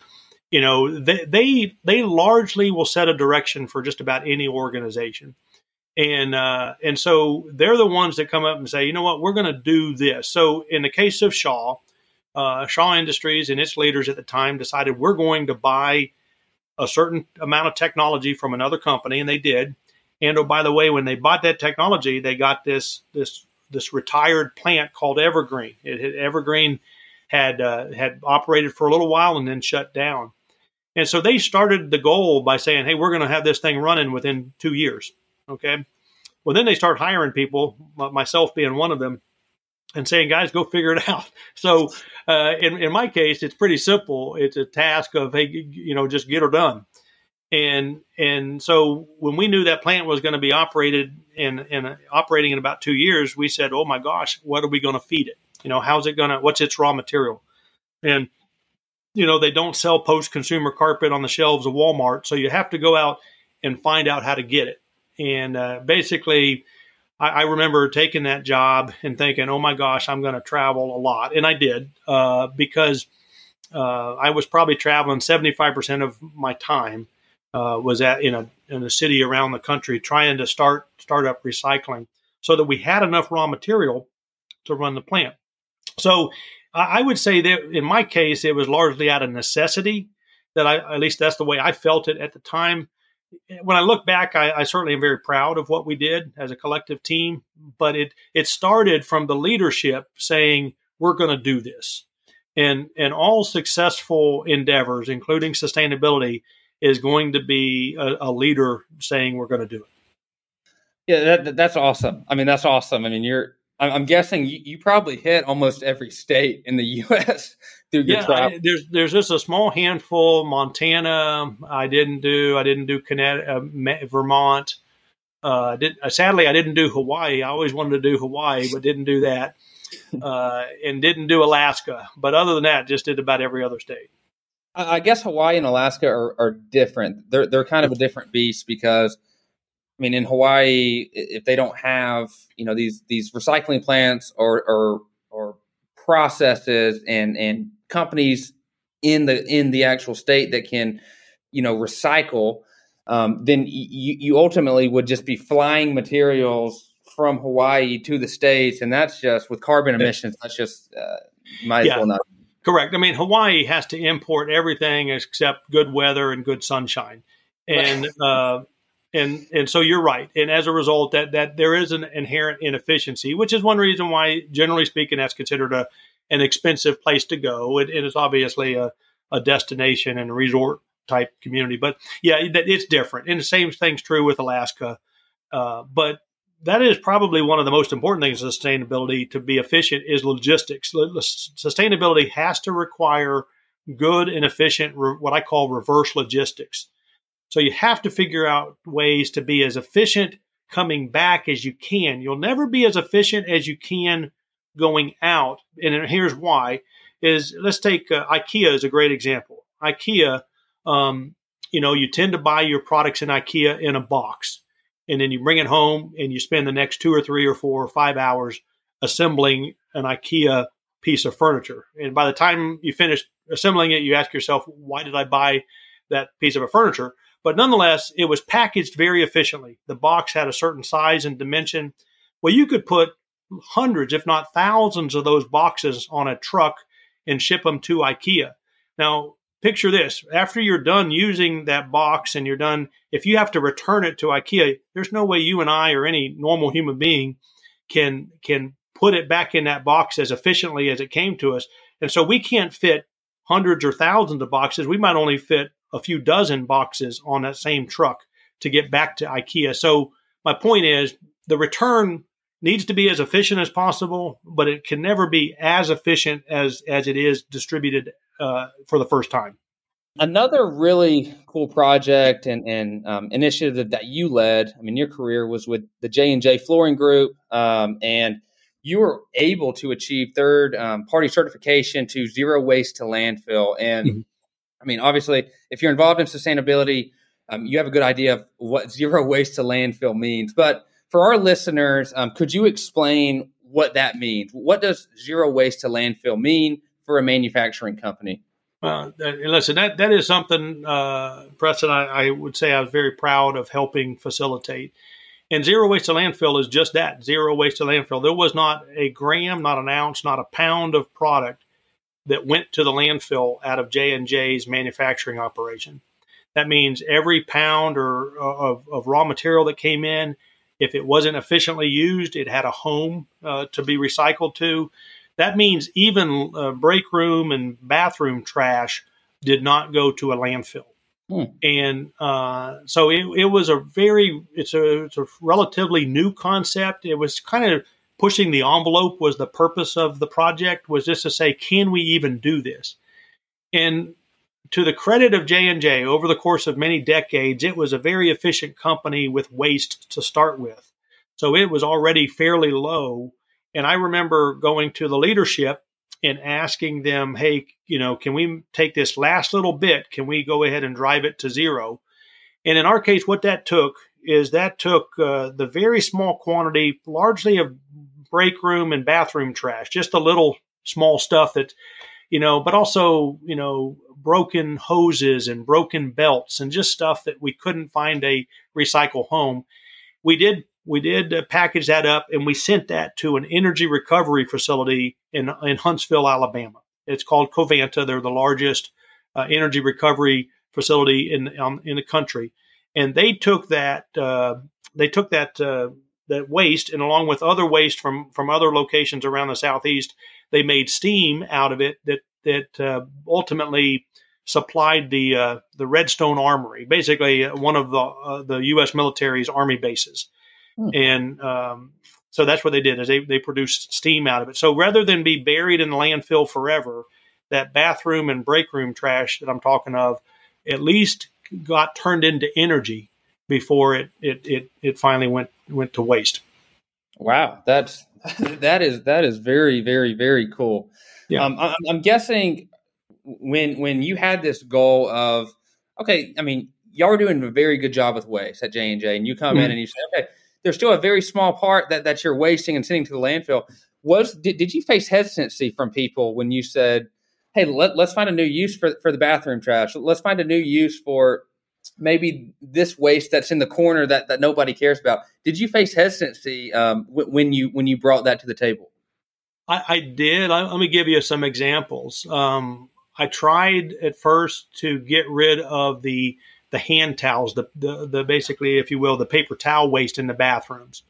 you know they, they they largely will set a direction for just about any organization. And uh, and so they're the ones that come up and say you know what? We're going to do this. So in the case of shaw uh, shaw industries and its leaders at the time decided we're going to buy a certain amount of technology from another company and they did. And oh by the way when they bought that technology they got this this this retired plant called evergreen. It, evergreen had uh, had operated for a little while and then shut down and so they started the goal by saying, hey, we're going to have this thing running within two years. Okay. Well, then they start hiring people, myself being one of them, and saying, guys, go figure it out. So uh, in, in my case, it's pretty simple. It's a task of, hey, you know, just get her done. And and so when we knew that plant was going to be operated in, in operating in about two years, we said, oh my gosh, what are we going to feed it? You know, how's it going to, what's its raw material? And you know, they don't sell post consumer carpet on the shelves of Walmart. So you have to go out and find out how to get it. And uh, basically, I, I, remember taking that job and thinking, oh my gosh, I'm going to travel a lot. And I did uh, because uh, I was probably traveling 75% of my time. Uh, was at in a in a city around the country trying to start start up recycling so that we had enough raw material to run the plant. So I would say that in my case, it was largely out of necessity. That I, at least that's the way I felt it at the time. When I look back, I, I certainly am very proud of what we did as a collective team. But it it started from the leadership saying we're going to do this, and and all successful endeavors, including sustainability, is going to be a, a leader saying we're going to do it. Yeah, that, that's awesome. I mean, that's awesome. I mean, you're I'm guessing you, you, probably hit almost every state in the U.S. through your yeah, travel. I, there's there's just a small handful. Montana, I didn't do. I didn't do Connecticut, uh, Vermont. Uh, did, uh, sadly, I didn't do Hawaii. I always wanted to do Hawaii, but didn't do that. Uh, and didn't do Alaska. But other than that, just did about every other state. I guess Hawaii and Alaska are, are different. They're they're kind of a different beast because – I mean, in Hawaii, if they don't have you know these these recycling plants or or, or processes and and companies in the in the actual state that can you know recycle, um, then you, you ultimately would just be flying materials from Hawaii to the states, and that's just with carbon emissions. That's just uh, might yeah. as well not. Correct. I mean, Hawaii has to import everything except good weather and good sunshine, and uh, and and so you're right. And as a result, that that there is an inherent inefficiency, which is one reason why, generally speaking, that's considered a an expensive place to go. It, it is obviously a, a destination and a resort type community, but yeah, it's different. And the same thing's true with Alaska. Uh, but that is probably one of the most important things sustainability to be efficient is logistics. Sustainability has to require good and efficient, what I call reverse logistics. So you have to figure out ways to be as efficient coming back as you can. You'll never be as efficient as you can going out. And here's why is let's take uh, IKEA as a great example. IKEA, um, you know, you tend to buy your products in IKEA in a box and then you bring it home and you spend the next two or three or four or five hours assembling an IKEA piece of furniture. And by the time you finish assembling it, you ask yourself, why did I buy that piece of furniture? But nonetheless, it was packaged very efficiently. The box had a certain size and dimension. Well, you could put hundreds, if not thousands, of those boxes on a truck and ship them to IKEA. Now, picture this after you're done using that box and you're done if you have to return it to ikea there's no way you and i or any normal human being can can put it back in that box as efficiently as it came to us and so we can't fit hundreds or thousands of boxes we might only fit a few dozen boxes on that same truck to get back to ikea so my point is the return needs to be as efficient as possible but it can never be as efficient as as it is distributed uh, for the first time. Another really cool project and, and um, initiative that you led, I mean, your career was with the J and J Flooring Group, um, and you were able to achieve third um, party certification to zero waste to landfill. And mm-hmm. I mean, obviously, if you're involved in sustainability, um, you have a good idea of what zero waste to landfill means. But for our listeners, um, could you explain what that means? What does zero waste to landfill mean? for a manufacturing company? Well, listen, that, that is something, uh, Preston, I, I, would say I was very proud of helping facilitate. And zero waste to landfill is just that zero waste to landfill. There was not a gram, not an ounce, not a pound of product that went to the landfill out of J&J's manufacturing operation. That means every pound or uh, of, of raw material that came in, if it wasn't efficiently used, it had a home uh, to be recycled to. That means even uh, break room and bathroom trash did not go to a landfill. Hmm. And uh, so it, it, was a very, it's a, it's a relatively new concept. It was kind of pushing the envelope was the purpose of the project was just to say, can we even do this? And to the credit of J&J, over the course of many decades, it was a very efficient company with waste to start with. So it was already fairly low and I remember going to the leadership and asking them, hey, you know, can we take this last little bit? Can we go ahead and drive it to zero? And in our case, what that took is that took uh, the very small quantity, largely of break room and bathroom trash, just a little small stuff that, you know, but also, you know, broken hoses and broken belts and just stuff that we couldn't find a recycle home. We did we did uh, package that up and we sent that to an energy recovery facility in, in Huntsville, Alabama. It's called Covanta. They're the largest uh, energy recovery facility in um, in the country, and they took that uh, they took that uh, that waste and along with other waste from from other locations around the southeast, they made steam out of it that that uh, ultimately supplied the uh, the Redstone Armory, basically one of the the U.S. military's army bases. Hmm. And um, so that's what they did is they, they produced steam out of it. So rather than be buried in the landfill forever, that bathroom and break room trash that I'm talking of at least got turned into energy before it it it, it finally went went to waste. Wow, that's that is that is very very very cool. Yeah, um, I'm, I'm guessing when when you had this goal of okay, I mean y'all were doing a very good job with waste at J and J, and you come mm-hmm. in and you say okay there's still a very small part that, that you're wasting and sending to the landfill. Was did, did you face hesitancy from people when you said, "Hey, let, let's find a new use for for the bathroom trash. Let's find a new use for maybe this waste that's in the corner that, that nobody cares about." Did you face hesitancy um, when you when you brought that to the table? I, I did. I, let me give you some examples. Um, I tried at first to get rid of the the hand towels, the, the, the basically, if you will, the paper towel waste in the bathrooms.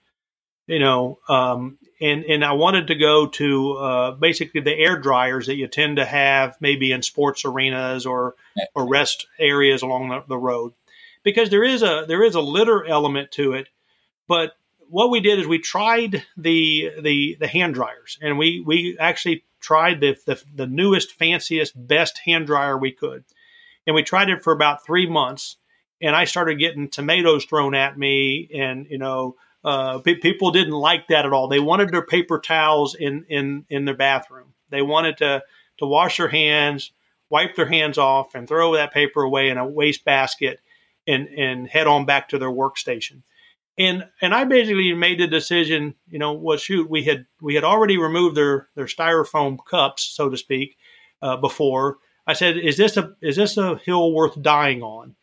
You know, um, and and I wanted to go to uh, basically the air dryers that you tend to have maybe in sports arenas or or rest areas along the, the road, because there is a there is a litter element to it. But what we did is we tried the the the hand dryers, and we we actually tried the, the the newest, fanciest, best hand dryer we could, and we tried it for about three months. And I started getting tomatoes thrown at me, and you know uh, people didn't like that at all. They wanted their paper towels in, in, in their bathroom. They wanted to, to wash their hands, wipe their hands off, and throw that paper away in a waste basket and, and head on back to their workstation. And and I basically made the decision, you know, well, shoot, we had we had already removed their their styrofoam cups, so to speak, uh, before. I said, is this a is this a hill worth dying on?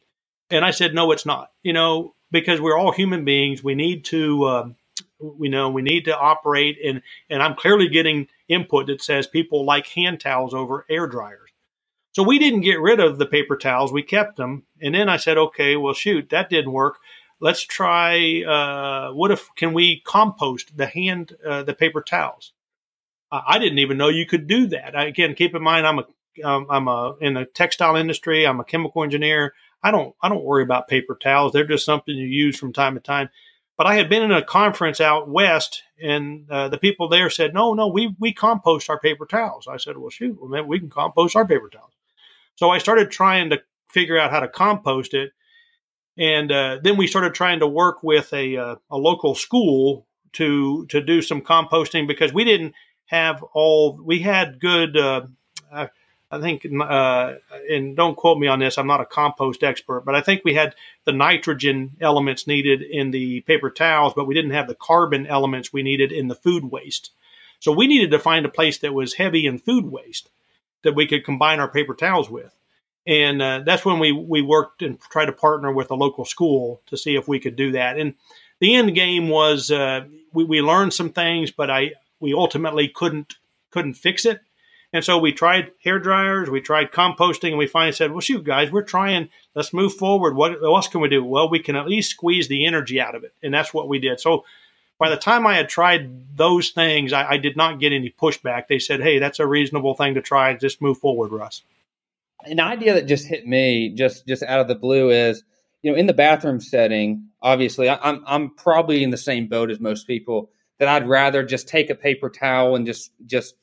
And I said, no, it's not. You know, because we're all human beings. We need to, um, know, we need to operate. And and I'm clearly getting input that says people like hand towels over air dryers. So we didn't get rid of the paper towels. We kept them. And then I said, okay, well, shoot, that didn't work. Let's try. Uh, what if can we compost the hand uh, the paper towels? I didn't even know you could do that. Again, keep in mind, I'm a I'm a in the textile industry. I'm a chemical engineer. I don't I don't worry about paper towels. They're just something you use from time to time. But I had been in a conference out west, and uh, the people there said, "No, no, we we compost our paper towels." I said, "Well, shoot, well, maybe we can compost our paper towels." So I started trying to figure out how to compost it, and uh, then we started trying to work with a uh, a local school to to do some composting because we didn't have all we had good. Uh, I think, uh, and don't quote me on this, I'm not a compost expert, but I think we had the nitrogen elements needed in the paper towels, but we didn't have the carbon elements we needed in the food waste. So we needed to find a place that was heavy in food waste that we could combine our paper towels with. And uh, that's when we, we worked and tried to partner with a local school to see if we could do that. And the end game was uh, we, we learned some things, but I we ultimately couldn't couldn't fix it and so we tried hair dryers, we tried composting, and we finally said, well, shoot, guys, we're trying, let's move forward. What else can we do? Well, we can at least squeeze the energy out of it. And that's what we did. So by the time I had tried those things, I, I did not get any pushback. They said, hey, that's a reasonable thing to try. Just move forward, Russ. An idea that just hit me just just out of the blue is, you know, in the bathroom setting, obviously, I, I'm I'm probably in the same boat as most people that I'd rather just take a paper towel and just just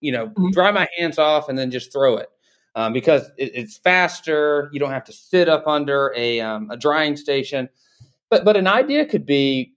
you know, mm-hmm. dry my hands off and then just throw it. Um, because it, it's faster. You don't have to sit up under a, um, a drying station. But but an idea could be,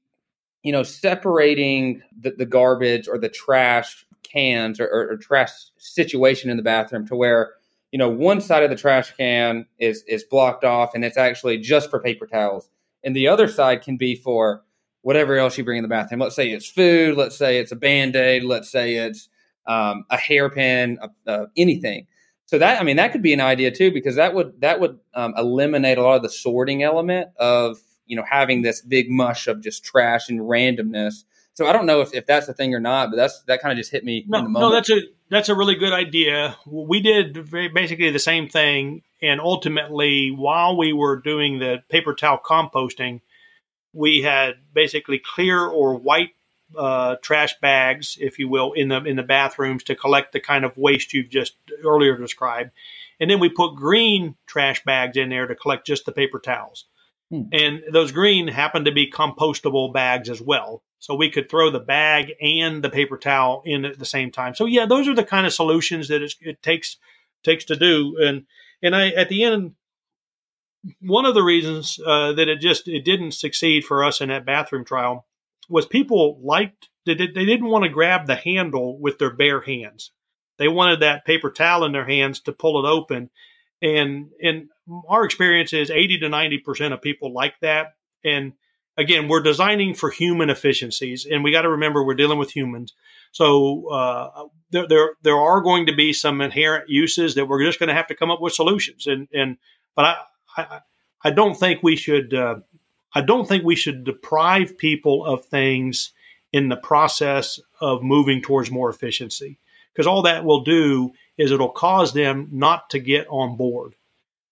you know, separating the, the garbage or the trash cans or, or, or, trash situation in the bathroom to where you know one side of the trash can is is blocked off and it's actually just for paper towels, and the other side can be for whatever else you bring in the bathroom. Let's say it's food. Let's say it's a band aid. Let's say it's um, a hairpin, uh, anything. So that I mean that could be an idea too because that would that would um, eliminate a lot of the sorting element of you know having this big mush of just trash and randomness. So I don't know if, if that's the thing or not, but that's that kind of just hit me. No, no, that's a that's a really good idea. We did basically the same thing, and ultimately, while we were doing the paper towel composting, we had basically clear or white uh, trash bags, if you will, in the in the bathrooms to collect the kind of waste you've just earlier described, and then we put green trash bags in there to collect just the paper towels. Hmm. And those green happen to be compostable bags as well, so we could throw the bag and the paper towel in at the same time. So yeah, those are the kind of solutions that it takes takes to do. And and I at the end one of the reasons uh, that it just it didn't succeed for us in that bathroom trial was people liked they, they didn't want to grab the handle with their bare hands. They wanted that paper towel in their hands to pull it open. And in our experience is 80 to 90% of people like that. And again, we're designing for human efficiencies, and we got to remember we're dealing with humans. So uh, there, there, there are going to be some inherent uses that we're just going to have to come up with solutions. And and but I I, I don't think we should uh, I don't think we should deprive people of things in the process of moving towards more efficiency. Because all that will do is it'll cause them not to get on board.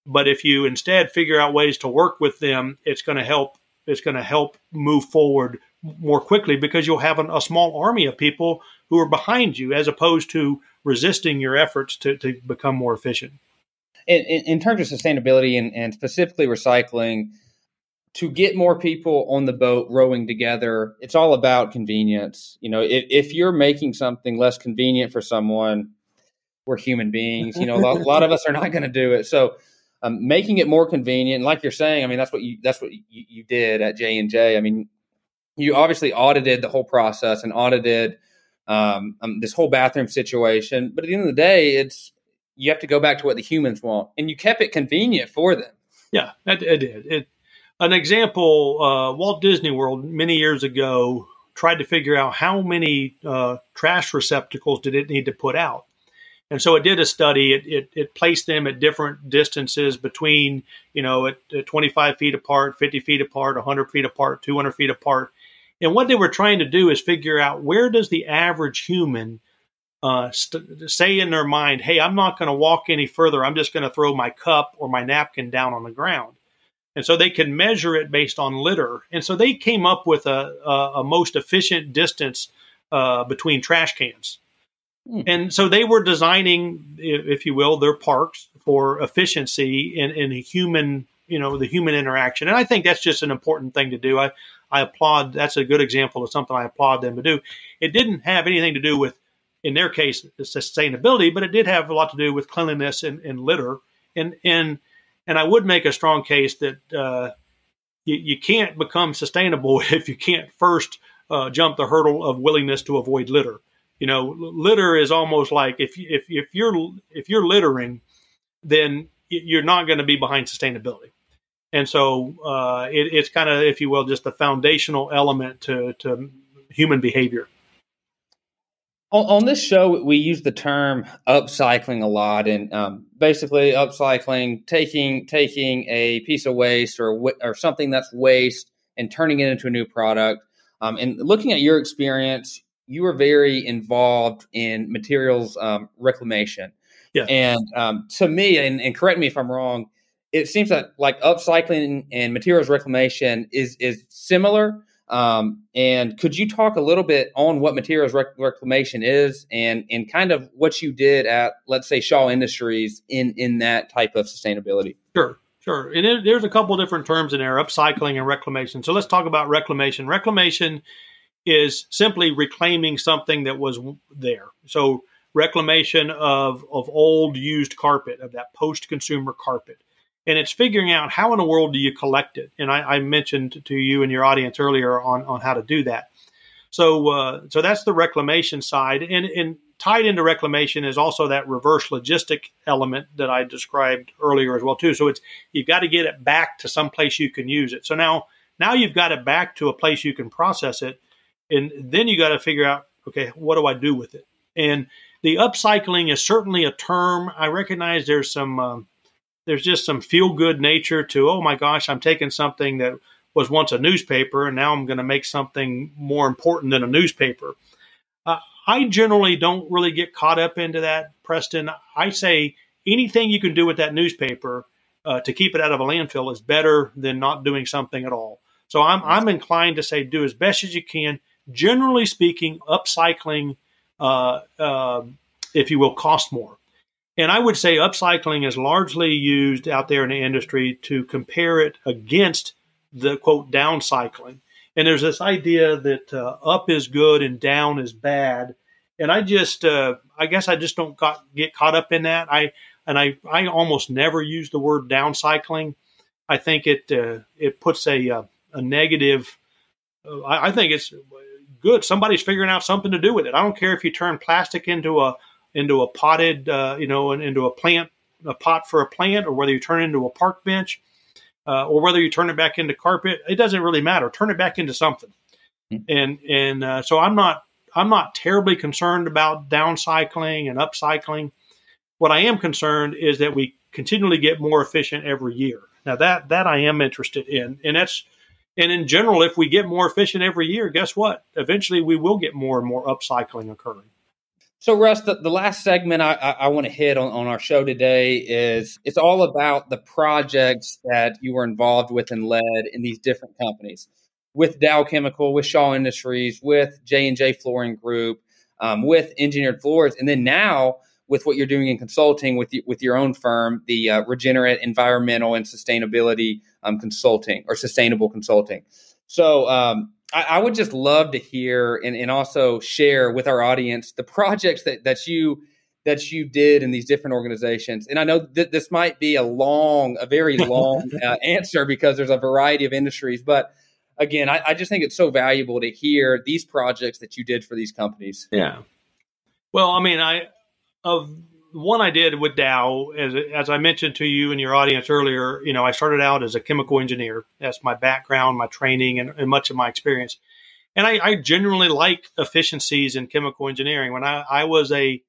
But if you instead figure out ways to work with them, it's going to help. It's going to help move forward more quickly because you'll have an, a small army of people who are behind you, as opposed to resisting your efforts to, to become more efficient. In, in, in terms of sustainability and, and specifically recycling, to get more people on the boat rowing together, it's all about convenience. You know, if, if you're making something less convenient for someone, we're human beings. You know, a lot, a lot of us are not going to do it. So, um, making it more convenient, like you're saying, I mean, that's what you that's what you, you did at J and J. I mean, you obviously audited the whole process and audited um, um, this whole bathroom situation. But at the end of the day, it's you have to go back to what the humans want, and you kept it convenient for them. Yeah, it, did. It, an example: uh, Walt Disney World many years ago tried to figure out how many uh, trash receptacles did it need to put out. And so it did a study. It, it, it placed them at different distances between, you know, at, at 25 feet apart, 50 feet apart, 100 feet apart, 200 feet apart. And what they were trying to do is figure out where does the average human uh, st- say in their mind, hey, I'm not going to walk any further. I'm just going to throw my cup or my napkin down on the ground. And so they can measure it based on litter. And so they came up with a, a, a most efficient distance uh, between trash cans. Hmm. And so they were designing, if you will, their parks for efficiency in, in human, you know, the human interaction. And I think that's just an important thing to do. I, I applaud. That's a good example of something I applaud them to do. It didn't have anything to do with, in their case, sustainability, but it did have a lot to do with cleanliness and, and litter. And and and I would make a strong case that uh, you, you, can't become sustainable if you can't first uh, jump the hurdle of willingness to avoid litter. You know, litter is almost like if if if you're if you're littering, then you're not going to be behind sustainability. And so uh, it, it's kind of, if you will, just the foundational element to, to human behavior. On, on, this show, we use the term upcycling a lot, and um, basically, upcycling taking taking a piece of waste or or something that's waste and turning it into a new product. Um, and looking at your experience, you were very involved in materials um, reclamation. Yeah. And um, to me, and, and correct me if I'm wrong, it seems that like upcycling and materials reclamation is is similar. Um, and could you talk a little bit on what materials rec- reclamation is and and kind of what you did at let's say Shaw Industries in in that type of sustainability? Sure. Sure. And it, there's a couple different terms in there, upcycling and reclamation. So let's talk about reclamation. Reclamation is simply reclaiming something that was there. So reclamation of, of old used carpet, of that post consumer carpet and it's figuring out how in the world do you collect it. And I, I mentioned to you and your audience earlier on on how to do that. So uh, so that's the reclamation side, and and tied into reclamation is also that reverse logistic element that I described earlier as well too. So it's you've got to get it back to some place you can use it. So now now you've got it back to a place you can process it, and then you got to figure out okay what do I do with it. And the upcycling is certainly a term. I recognize there's some um, there's just some feel good nature to, oh my gosh, I'm taking something that was once a newspaper and now I'm going to make something more important than a newspaper. Uh, I generally don't really get caught up into that, Preston. I say anything you can do with that newspaper uh, to keep it out of a landfill is better than not doing something at all. So I'm, I'm inclined to say do as best as you can. Generally speaking, upcycling, uh, uh if you will, cost more. And I would say upcycling is largely used out there in the industry to compare it against the quote downcycling. And there's this idea that uh, up is good and down is bad. And I just, uh, I guess I just don't got, get caught up in that. I and I, I almost never use the word downcycling. I think it uh, it puts a uh, a negative. Uh, I, I think it's good. Somebody's figuring out something to do with it. I don't care if you turn plastic into a into a potted, uh, you know, into a plant, a pot for a plant, or whether you turn it into a park bench, uh, or whether you turn it back into carpet, it doesn't really matter. Turn it back into something. Mm-hmm. And and uh, so I'm not I'm not terribly concerned about downcycling and upcycling. What I am concerned is that we continually get more efficient every year. Now that that I am interested in, and that's And in general, if we get more efficient every year, guess what? Eventually, we will get more and more upcycling occurring. So, Russ, the, the last segment I, I, I want to hit on, on our show today is it's all about the projects that you were involved with and led in these different companies, with Dow Chemical, with Shaw Industries, with J and J Flooring Group, um, with Engineered Floors, and then now with what you're doing in consulting with with your own firm, the uh, Regenerate Environmental and Sustainability um, Consulting or Sustainable Consulting. So um, I, I, would just love to hear and, and also share with our audience the projects that that you that you did in these different organizations. And I know that this might be a long, a very long uh, answer because there's a variety of industries, but again, I, I, just think it's so valuable to hear these projects that you did for these companies. Yeah. Well, I mean, I of one I did with Dow, as as I mentioned to you and your audience earlier, you know, I started out as a chemical engineer. That's my background, my training, and, and much of my experience. And I, I genuinely like efficiencies in chemical engineering. When I, I was a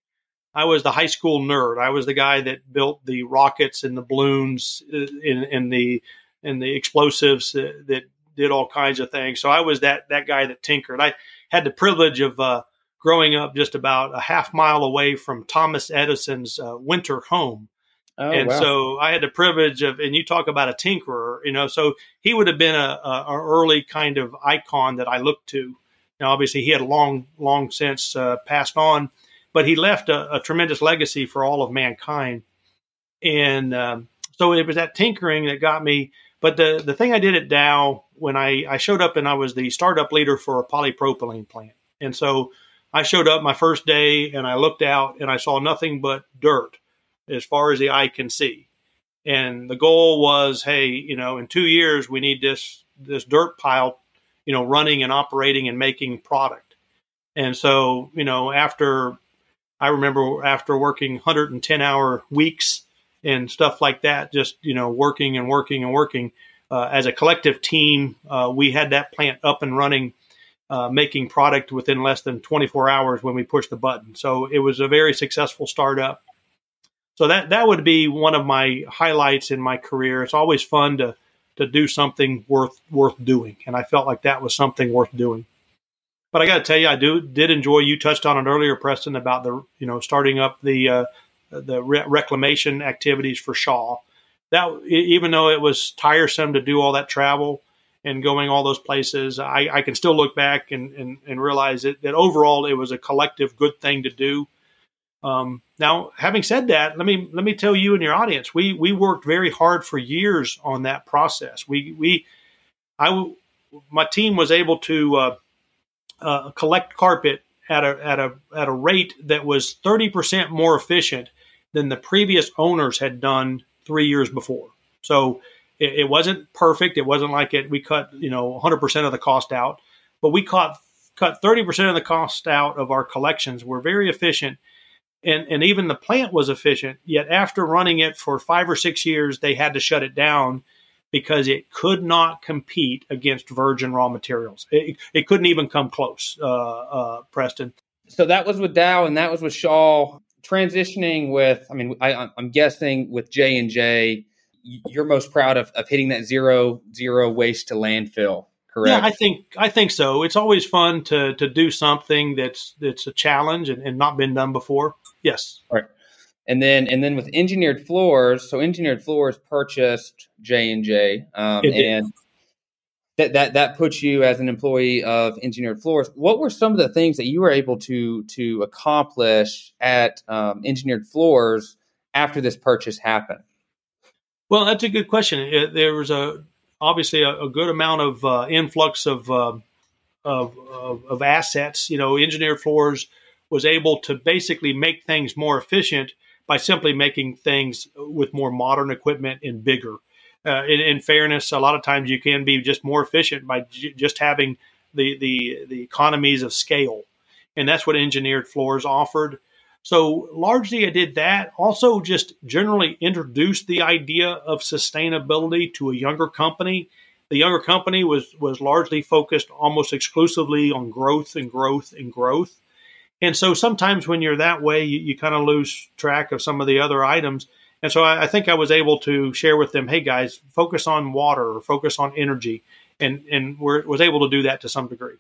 I was the high school nerd. I was the guy that built the rockets and the balloons and, uh, and the and the explosives that, that, did all kinds of things. So I was that that guy that tinkered. I had the privilege of uh, growing up just about a half mile away from Thomas Edison's uh, winter home. Oh, and wow. so I had the privilege of, and you talk about a tinkerer, you know, so he would have been a, a, a early kind of icon that I looked to. Now, obviously, he had long, long since uh, passed on, but he left a, a, tremendous legacy for all of mankind. And um, so it was that tinkering that got me. But the, the thing I did at Dow when I, I showed up and I was the startup leader for a polypropylene plant. And so I showed up my first day and I looked out and I saw nothing but dirt as far as the eye can see. And the goal was, hey, you know, in two years we need this this dirt pile, you know, running and operating and making product. And so, you know, after I remember after working 110 hour weeks and stuff like that, just you know, working and working and working uh, as a collective team, uh, we had that plant up and running uh, making product within less than 24 hours when we pushed the button. So it was a very successful startup. So that that would be one of my highlights in my career. It's always fun to to do something worth worth doing, and I felt like that was something worth doing. But I got to tell you, I do did enjoy. You touched on it earlier, Preston, about the you know starting up the uh, the re- reclamation activities for Shaw. That even though it was tiresome to do all that travel, and going all those places, I, I can still look back and, and, and realize that, that overall it was a collective good thing to do. Um, now, having said that, let me let me tell you and your audience, we we worked very hard for years on that process. We we I my team was able to uh, uh, collect carpet at a at a at a rate that was thirty percent more efficient than the previous owners had done three years before. So it, it wasn't perfect. It wasn't like it. We cut you know 100% of the cost out, but we cut cut 30% of the cost out of our collections. We're very efficient. And, and even the plant was efficient. Yet after running it for five or six years, they had to shut it down because it could not compete against virgin raw materials. It, it couldn't even come close, uh, uh, Preston. So that was with Dow, and that was with Shaw. Transitioning with, I mean, I, am guessing with J and J, you're most proud of, of hitting that zero zero waste to landfill correct? Yeah i think i think so. It's always fun to to do something that's that's a challenge and, and not been done before. Yes. Right. And then and then with engineered floors so engineered floors purchased j and j um, and that, that that puts you as an employee of engineered floors. What were some of the things that you were able to to accomplish at um, engineered floors after this purchase happened well, that's a good question. It, there was a obviously a, a good amount of uh, influx of, uh, of, of, of assets. You know, engineered floors was able to basically make things more efficient by simply making things with more modern equipment and bigger. Uh, in, in, fairness, a lot of times you can be just more efficient by j- just having the, the the economies of scale, and that's what engineered floors offered. So largely I did that. Also just generally introduced the idea of sustainability to a younger company. The younger company was was largely focused almost exclusively on growth and growth and growth. And so sometimes when you're that way, you, you kind of lose track of some of the other items. And so I, I, think I was able to share with them, hey guys, focus on water or focus on energy. and and we're, was able to do that to some degree.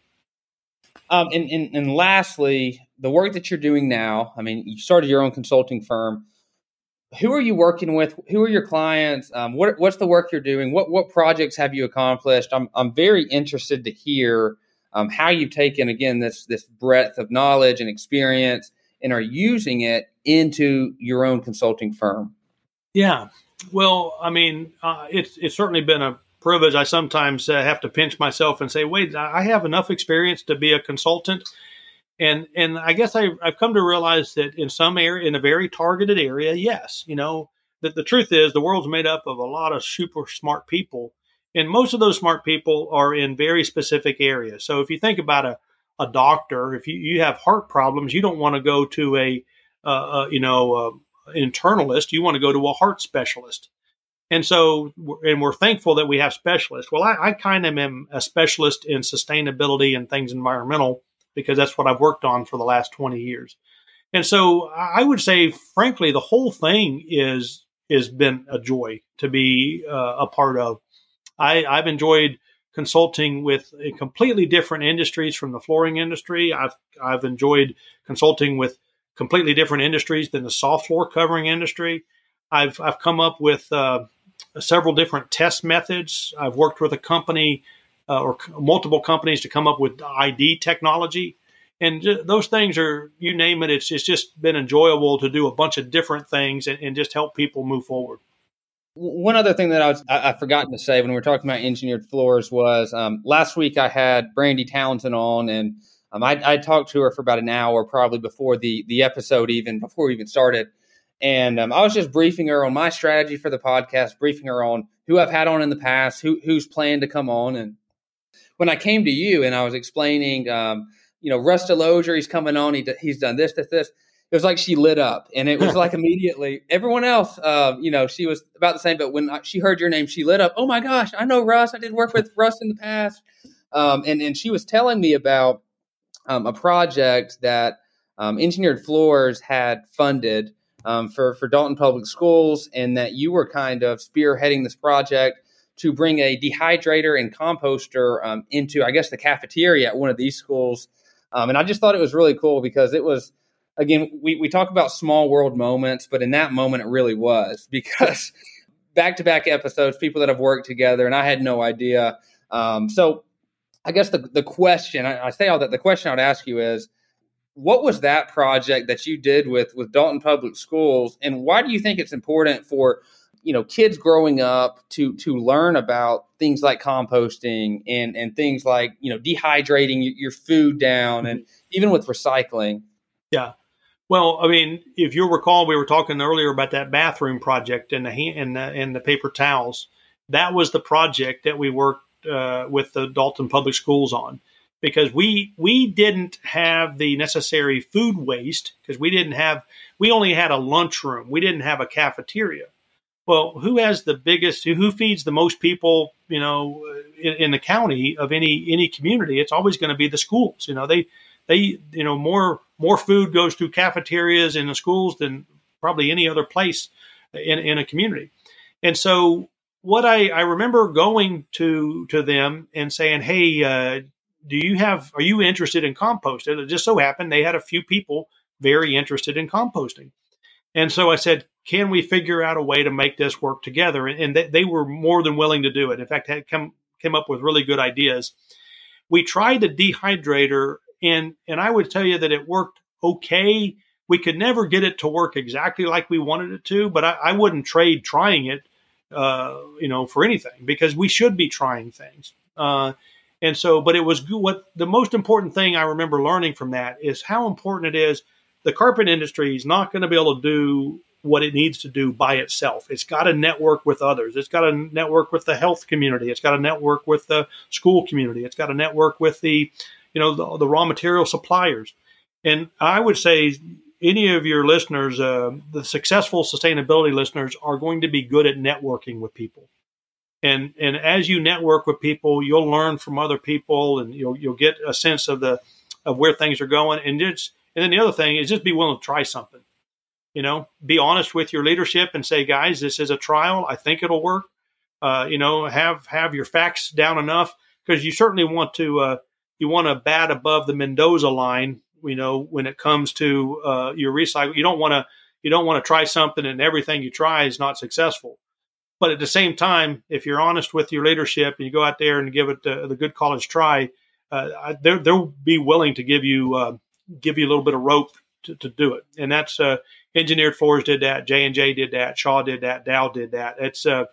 Um, and, and and lastly, the work that you're doing now. I mean, you started your own consulting firm. Who are you working with? Who are your clients? Um, what what's the work you're doing? What what projects have you accomplished? I'm I'm very interested to hear um, how you've taken again this this breadth of knowledge and experience and are using it into your own consulting firm. Yeah, well, I mean, uh, it's it's certainly been a privilege. I sometimes uh, have to pinch myself and say, "Wait, I have enough experience to be a consultant." And and I guess I, I've come to realize that in some area, in a very targeted area, yes, you know, that the truth is the world's made up of a lot of super smart people, and most of those smart people are in very specific areas. So if you think about a a doctor, if you, you have heart problems, you don't want to go to a, uh, uh, you know, uh, internalist. You want to go to a heart specialist. And so, and we're thankful that we have specialists. Well, I, I kind of am a specialist in sustainability and things environmental because that's what I've worked on for the last 20 years. And so I would say, frankly, the whole thing is, has been a joy to be uh, a part of. I, I've enjoyed consulting with completely different industries from the flooring industry. I've, I've enjoyed consulting with completely different industries than the soft floor covering industry. I've, I've come up with uh, several different test methods. I've worked with a company uh, or c- multiple companies to come up with ID technology. And j- those things are, you name it, it's, it's just been enjoyable to do a bunch of different things and, and just help people move forward. One other thing that I was I, I forgotten to say when we were talking about engineered floors was um, last week I had Brandy Townsend on and um, I, I, talked to her for about an hour probably before the the episode even before we even started and um, I was just briefing her on my strategy for the podcast, briefing her on who I've had on in the past, who who's planned to come on. And when I came to you and I was explaining, um, you know, Russ DeLozier, he's coming on. He he's done this, this, this. It was like she lit up, and it was like immediately everyone else, uh, you know, she was about the same. But when she heard your name, she lit up. Oh my gosh, I know Russ. I did work with Russ in the past, um, and and she was telling me about um, a project that um, Engineered Floors had funded um, for for Dalton Public Schools, and that you were kind of spearheading this project to bring a dehydrator and composter um, into, I guess, the cafeteria at one of these schools. Um, and I just thought it was really cool because it was, again, we, we talk about small world moments, but in that moment, it really was because back to back episodes, people that have worked together, and I had no idea. Um, so I guess the, the question, I, I say all that, the question I would ask you is, what was that project that you did with with Dalton Public Schools, and why do you think it's important for you know kids growing up to to learn about things like composting and and things like you know dehydrating your food down, and even with recycling? Yeah. Well, I mean, if you'll recall, we were talking earlier about that bathroom project and the and the, and the paper towels. That was the project that we worked uh, with the Dalton Public Schools on because we we didn't have the necessary food waste because we didn't have we only had a lunchroom. We didn't have a cafeteria. Well who has the biggest who feeds the most people you know in, in the county of any any community? It's always going to be the schools you know they they you know more more food goes through cafeterias in the schools than probably any other place in, in a community. And so what I, I remember going to to them and saying, "Hey, uh, do you have are you interested in composting? It just so happened they had a few people very interested in composting. And so I said, can we figure out a way to make this work together? And, they, they, were more than willing to do it. In fact, had come came up with really good ideas. We tried the dehydrator, and and I would tell you that it worked okay. We could never get it to work exactly like we wanted it to, but I, I wouldn't trade trying it, uh, you know, for anything because we should be trying things. Uh, and so, but it was what the most important thing I remember learning from that is how important it is. The carpet industry is not going to be able to do what it needs to do by itself. It's got to network with others. It's got to network with the health community. It's got to network with the school community. It's got to network with the, you know, the, the raw material suppliers. And I would say any of your listeners, uh, the successful sustainability listeners, are going to be good at networking with people and and as you network with people, you'll learn from other people, and you'll you'll get a sense of the of where things are going. And just and then the other thing is just be willing to try something. You know, be honest with your leadership and say, guys, this is a trial. I think it'll work. Uh, you know, have have your facts down enough because you certainly want to uh, you want to bat above the Mendoza line. You know, when it comes to uh, your recycle, you don't want to you don't want to try something and everything you try is not successful. But at the same time, if you're honest with your leadership and you go out there and give it the, the good college try, uh, they'll, be willing to give you uh, give you a little bit of rope to, to do it. And that's uh, engineered floors did that, J and J did that, Shaw did that, Dow did that. It's uh,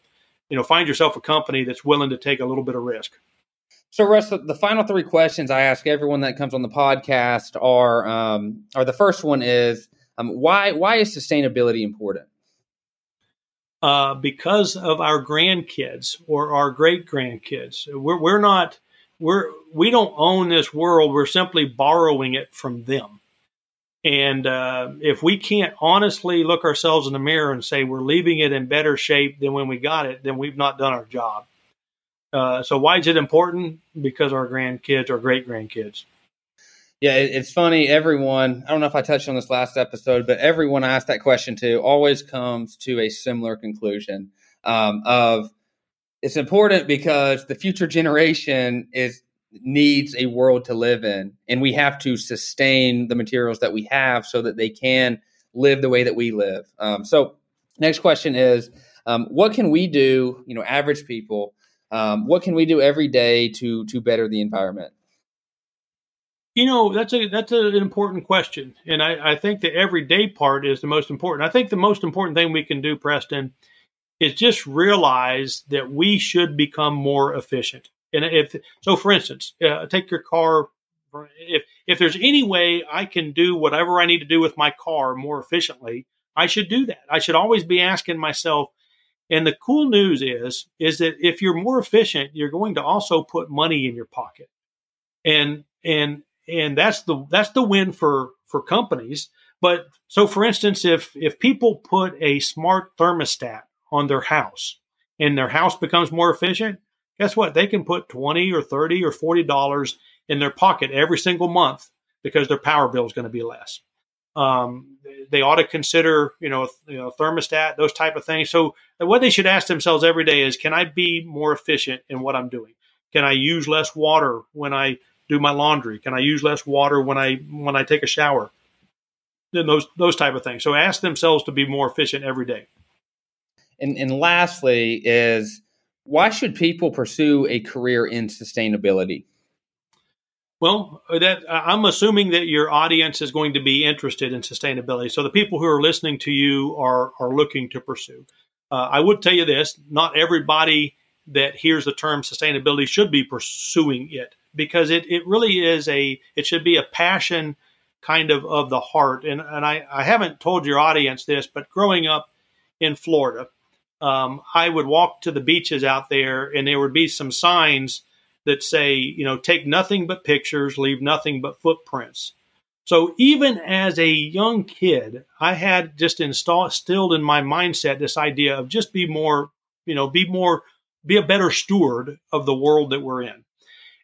you know find yourself a company that's willing to take a little bit of risk. So, Russ, the final three questions I ask everyone that comes on the podcast are, um, are the first one is, um, why why is sustainability important? Uh, because of our grandkids or our great grandkids. We're, we're not we're we don't own this world. We're simply borrowing it from them. And uh, if we can't honestly look ourselves in the mirror and say we're leaving it in better shape than when we got it, then we've not done our job. Uh, so why is it important? Because our grandkids, our great grandkids. Yeah, it's funny. Everyone, I don't know if I touched on this last episode, but everyone I asked that question to always comes to a similar conclusion um, of it's important because the future generation is needs a world to live in, and we have to sustain the materials that we have so that they can live the way that we live. Um, so, next question is, um, what can we do? You know, average people, um, what can we do every day to to better the environment? You know, that's a that's an important question, and I, I think the everyday part is the most important. I think the most important thing we can do, Preston, is just realize that we should become more efficient. And if so, for instance, uh, take your car. If if there's any way I can do whatever I need to do with my car more efficiently, I should do that. I should always be asking myself. And the cool news is is that if you're more efficient, you're going to also put money in your pocket. And and and that's the that's the win for for companies. But so for instance, if if people put a smart thermostat on their house and their house becomes more efficient, guess what? They can put 20 or 30 or 40 dollars in their pocket every single month because their power bill is going to be less. Um, they ought to consider, you know, you know, thermostat, those type of things. So what they should ask themselves every day is, can I be more efficient in what I'm doing? Can I use less water when I do my laundry? Can I use less water when I when I take a shower? Then those those type of things. So ask themselves to be more efficient every day. And, and lastly, is why should people pursue a career in sustainability? Well, that I'm assuming that your audience is going to be interested in sustainability. So the people who are listening to you are are looking to pursue. Uh, I would tell you this: not everybody that hears the term sustainability should be pursuing it because it, it really is a it should be a passion kind of of the heart. And and I, I haven't told your audience this, but growing up in Florida, um, I would walk to the beaches out there, and there would be some signs that say, you know, take nothing but pictures, leave nothing but footprints. So even as a young kid, I had just instilled in my mindset this idea of just be more, you know, be more, be a better steward of the world that we're in.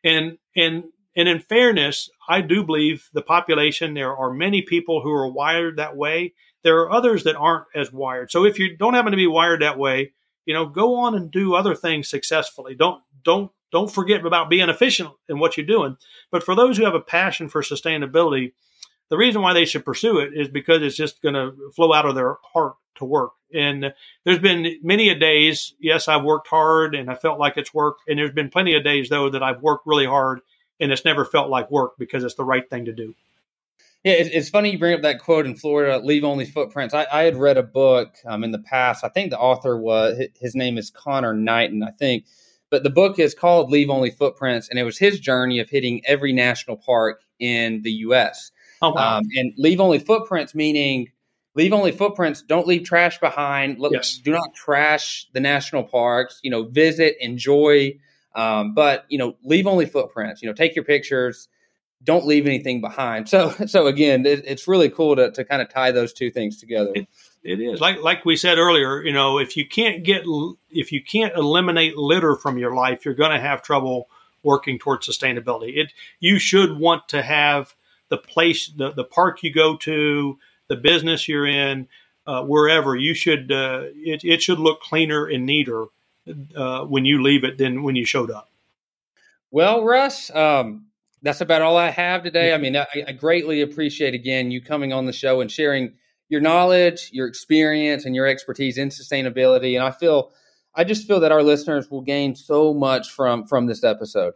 And and and in fairness, I do believe the population. There are many people who are wired that way, there are others that aren't as wired. So if you don't happen to be wired that way, you know, go on and do other things successfully. Don't don't don't forget about being efficient in what you're doing. But for those who have a passion for sustainability, the reason why they should pursue it is because it's just going to flow out of their heart to work. And there's been many a days, yes, I've worked hard and I felt like it's work. And there's been plenty of days though that I've worked really hard and it's never felt like work because it's the right thing to do. Yeah, it's funny you bring up that quote in Florida, leave only footprints. I, I had read a book um, in the past. I think the author was, his name is Conor Knighton, I think. But the book is called Leave Only Footprints, and it was his journey of hitting every national park in the U.S. Oh, wow. Um, and leave only footprints, meaning leave only footprints. Don't leave trash behind. Yes. Do not trash the national parks. You know, visit, enjoy, um, but you know, leave only footprints. You know, take your pictures don't leave anything behind. So, so again, it, it's really cool to, to kind of tie those two things together. It, it is like like we said earlier. You know, if you can't get if you can't eliminate litter from your life, you're going to have trouble working towards sustainability. It you should want to have the place, the the park you go to, the business you're in, uh, wherever you should. Uh, it it should look cleaner and neater uh, when you leave it than when you showed up. Well, Russ, um, that's about all I have today. I mean, I, I, greatly appreciate again you coming on the show and sharing your knowledge, your experience, and your expertise in sustainability. And I feel, I just feel that our listeners will gain so much from from this episode.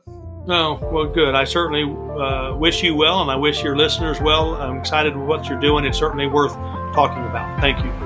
No, well, good. I certainly uh, wish you well, and I wish your listeners well. I'm excited with what you're doing. It's certainly worth talking about. Thank you.